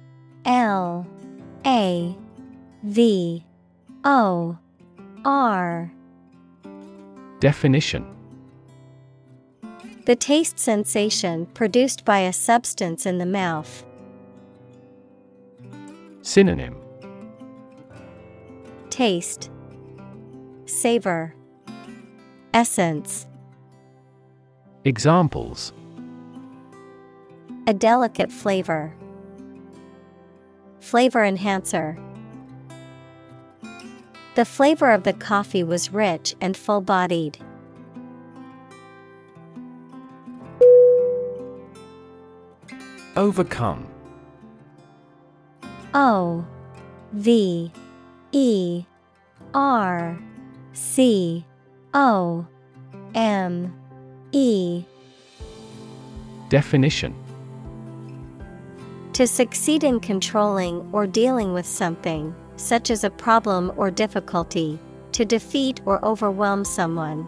L A V O R. Definition. The taste sensation produced by a substance in the mouth. Synonym. Taste. Savor. Essence. Examples A delicate flavor. Flavor enhancer. The flavor of the coffee was rich and full bodied. Overcome O V E R C O M E Definition To succeed in controlling or dealing with something, such as a problem or difficulty, to defeat or overwhelm someone.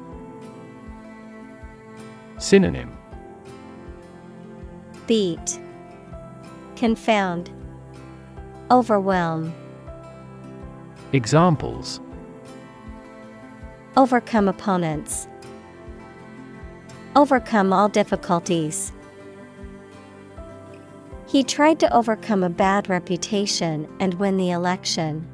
Synonym. Beat, Confound, Overwhelm, Examples. Overcome opponents, Overcome all difficulties. He tried to overcome a bad reputation and win the election.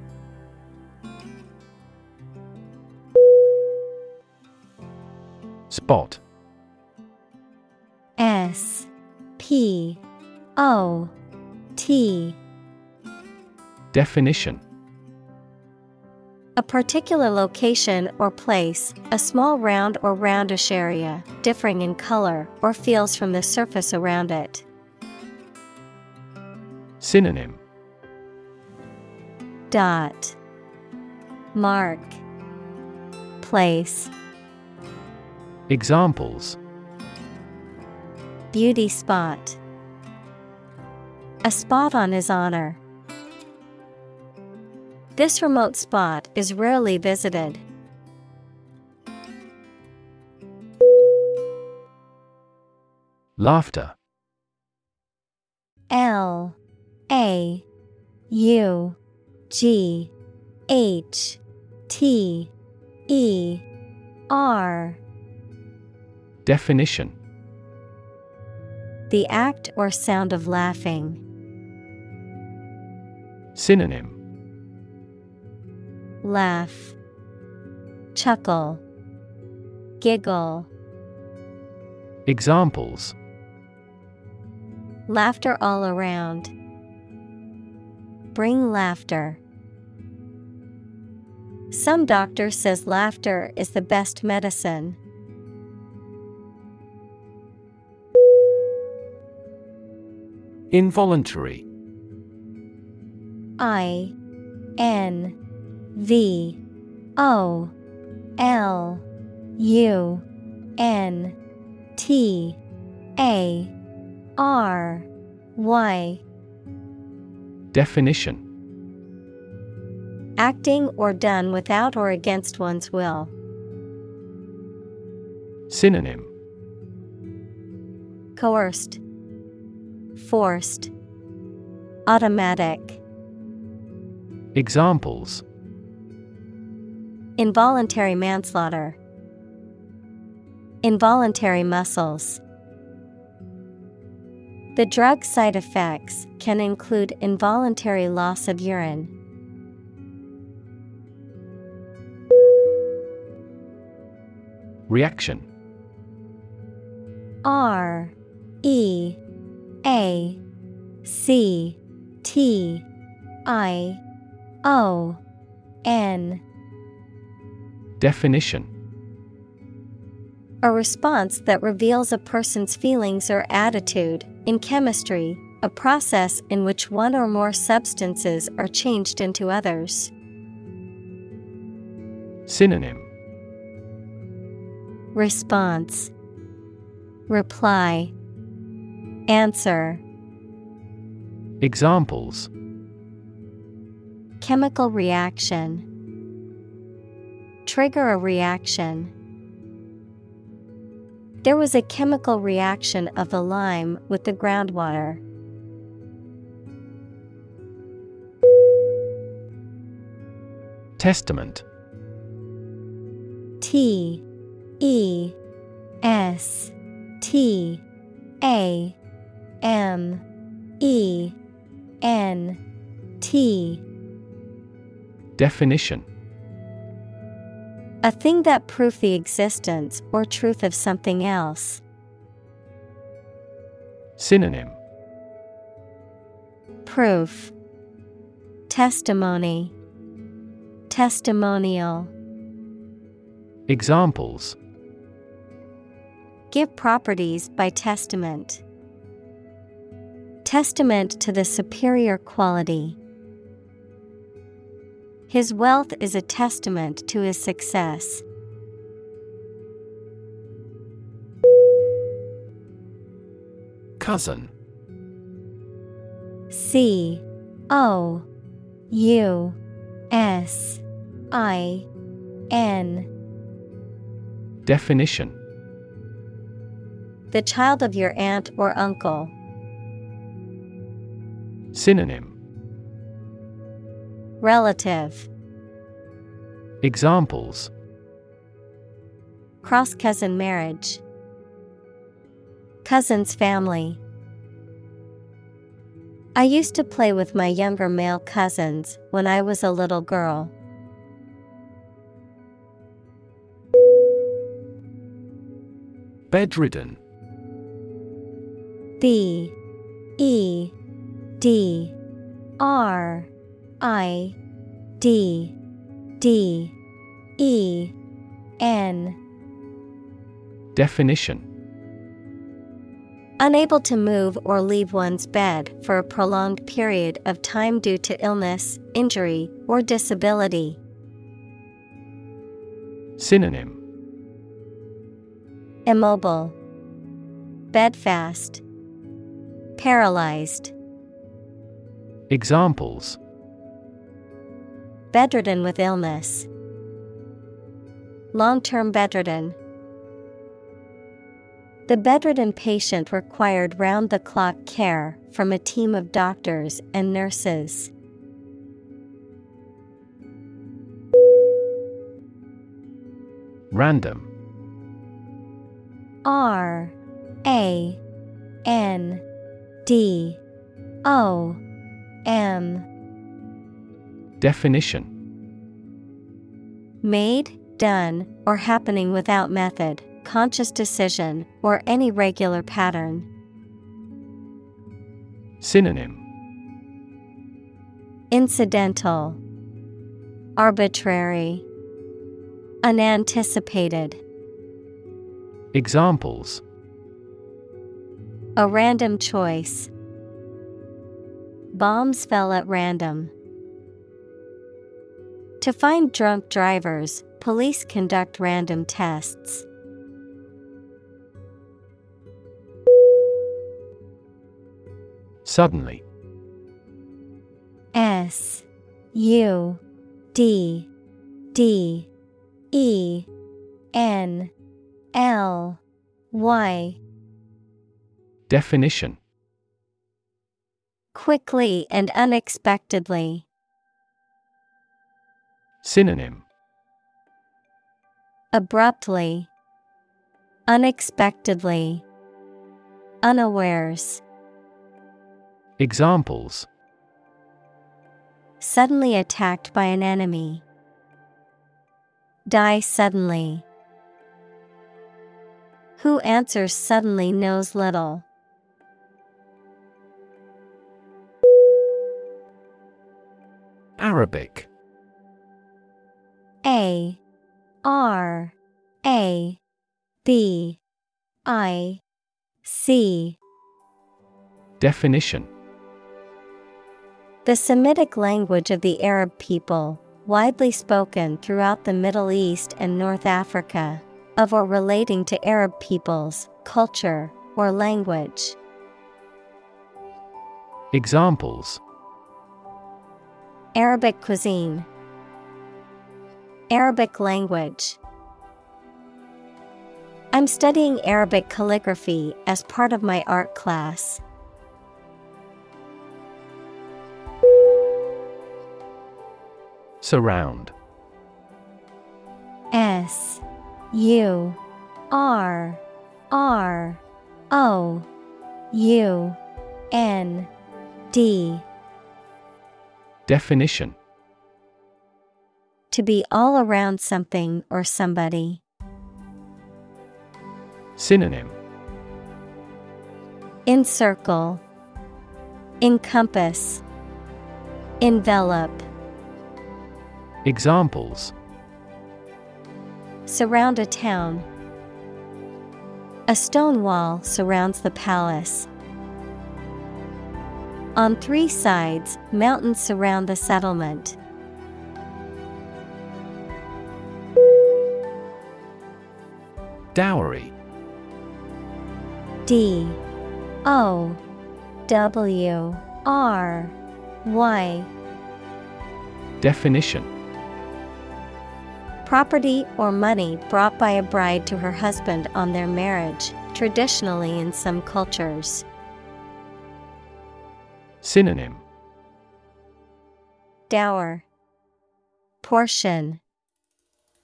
Spot S P O T Definition A particular location or place, a small round or roundish area, differing in color or feels from the surface around it. Synonym. Dot. Mark. Place. Examples. Beauty spot. A spot on his honor. This remote spot is rarely visited. Laughter. L A U G H T E R Definition The act or sound of laughing. Synonym Laugh, Chuckle, Giggle. Examples Laughter all around. Bring laughter. Some doctor says laughter is the best medicine. Involuntary I N V O L U N T A R Y Definition Acting or done without or against one's will. Synonym Coerced, Forced, Automatic. Examples Involuntary manslaughter. Involuntary muscles. The drug side effects can include involuntary loss of urine. Reaction R E A C T I O N. Definition A response that reveals a person's feelings or attitude. In chemistry, a process in which one or more substances are changed into others. Synonym. Response. Reply. Answer. Examples. Chemical reaction. Trigger a reaction. There was a chemical reaction of the lime with the groundwater. Testament. T E S T A M E N T. Definition A thing that proves the existence or truth of something else. Synonym Proof Testimony Testimonial Examples Give properties by testament. Testament to the superior quality. His wealth is a testament to his success. Cousin C O U S I N Definition The child of your aunt or uncle. Synonym Relative Examples Cross cousin marriage. Cousin's family. I used to play with my younger male cousins when I was a little girl. Bedridden B E D R I D D E N. Definition. Unable to move or leave one's bed for a prolonged period of time due to illness, injury, or disability. Synonym. Immobile, Bedfast, Paralyzed, Examples Bedridden with illness, Long term bedridden. The bedridden patient required round the clock care from a team of doctors and nurses. Random R A N D O M Definition Made, done, or happening without method, conscious decision, or any regular pattern. Synonym Incidental, Arbitrary, Unanticipated. Examples A random choice. Bombs fell at random. To find drunk drivers, police conduct random tests. Suddenly S U D D E N L Y Definition Quickly and unexpectedly. Synonym Abruptly, Unexpectedly, Unawares. Examples Suddenly attacked by an enemy. Die suddenly. Who answers suddenly knows little. Arabic a R A B I C. Definition. The Semitic language of the Arab people, widely spoken throughout the Middle East and North Africa, of or relating to Arab peoples, culture, or language. Examples. Arabic cuisine, Arabic language. I'm studying Arabic calligraphy as part of my art class. Surround S U R R O U N D Definition To be all around something or somebody. Synonym Encircle, Encompass, Envelop. Examples Surround a town. A stone wall surrounds the palace. On three sides, mountains surround the settlement. Dowry. D. O. W. R. Y. Definition. Property or money brought by a bride to her husband on their marriage, traditionally in some cultures. Synonym. Dower. Portion.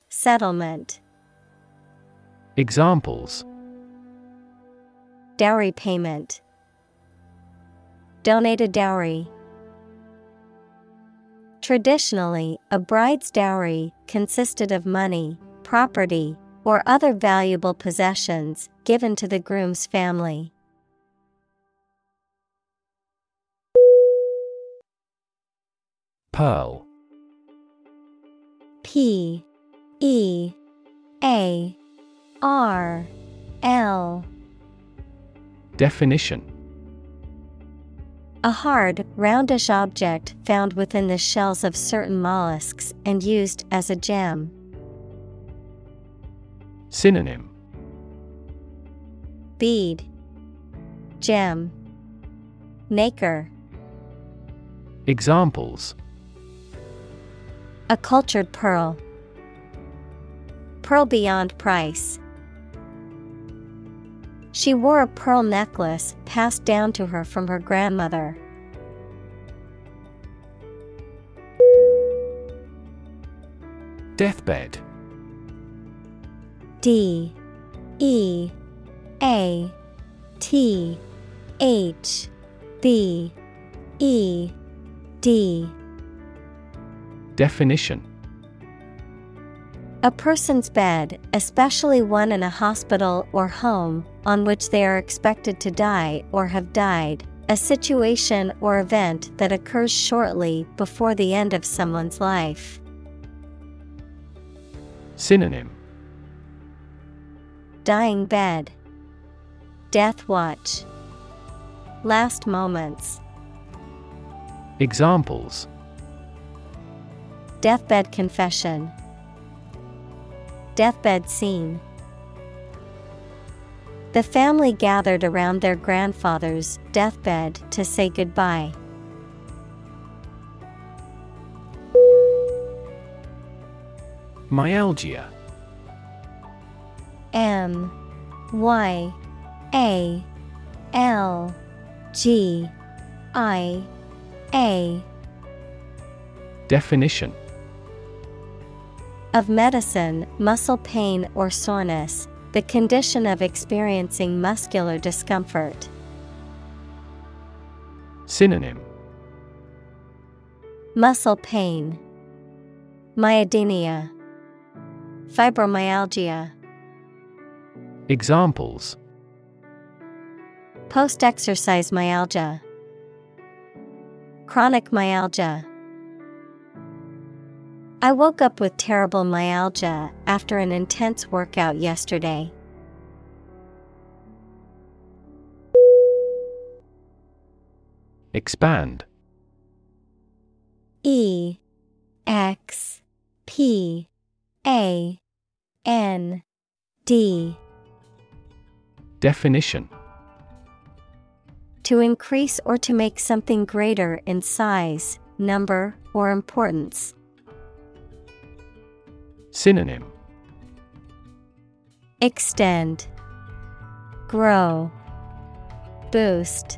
Settlement Examples. Dowry payment. Donated dowry. Traditionally, a bride's dowry consisted of money, property, or other valuable possessions given to the groom's family. Pearl. P E A R L. Definition. A hard, roundish object found within the shells of certain mollusks and used as a gem. Synonym. Bead. Gem. Nacre Examples. A cultured pearl. Pearl beyond price. She wore a pearl necklace passed down to her from her grandmother. Deathbed. D. E. A. T. H. B. E. D. Definition A person's bed, especially one in a hospital or home, on which they are expected to die or have died, a situation or event that occurs shortly before the end of someone's life. Synonym. Dying bed, Death watch, Last moments, Examples. Deathbed confession, Deathbed scene. The family gathered around their grandfather's deathbed to say goodbye. Myalgia M Y A L G I A Definition of medicine, muscle pain or soreness, the condition of experiencing muscular discomfort. Synonym. Muscle pain, myodynia, fibromyalgia, Examples. Post exercise myalgia, chronic myalgia. I woke up with terrible myalgia after an intense workout yesterday. Expand. E X P A N D Definition To increase or to make something greater in size, number, or importance. Synonym Extend, Grow, Boost.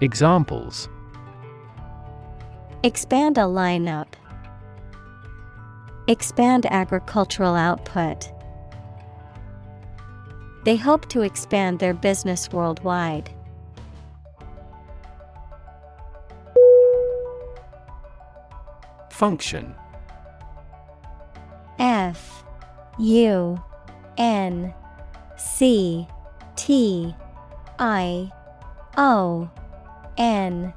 Examples Expand a lineup. Expand agricultural output. They hope to expand their business worldwide. Function F U N C T I O N.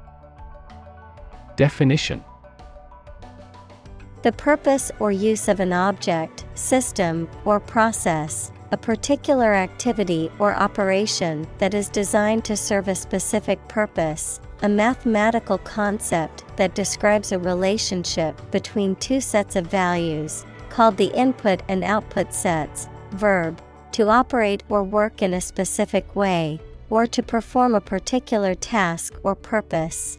Definition. The purpose or use of an object, system, or process, a particular activity or operation that is designed to serve a specific purpose, a mathematical concept that describes a relationship between two sets of values, called the input and output sets, verb, to operate or work in a specific way, or to perform a particular task or purpose.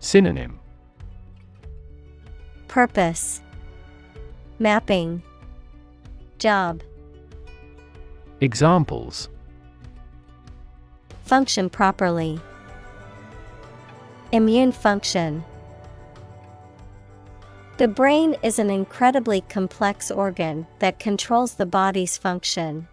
Synonym Purpose Mapping Job Examples Function properly. Immune function. The brain is an incredibly complex organ that controls the body's function.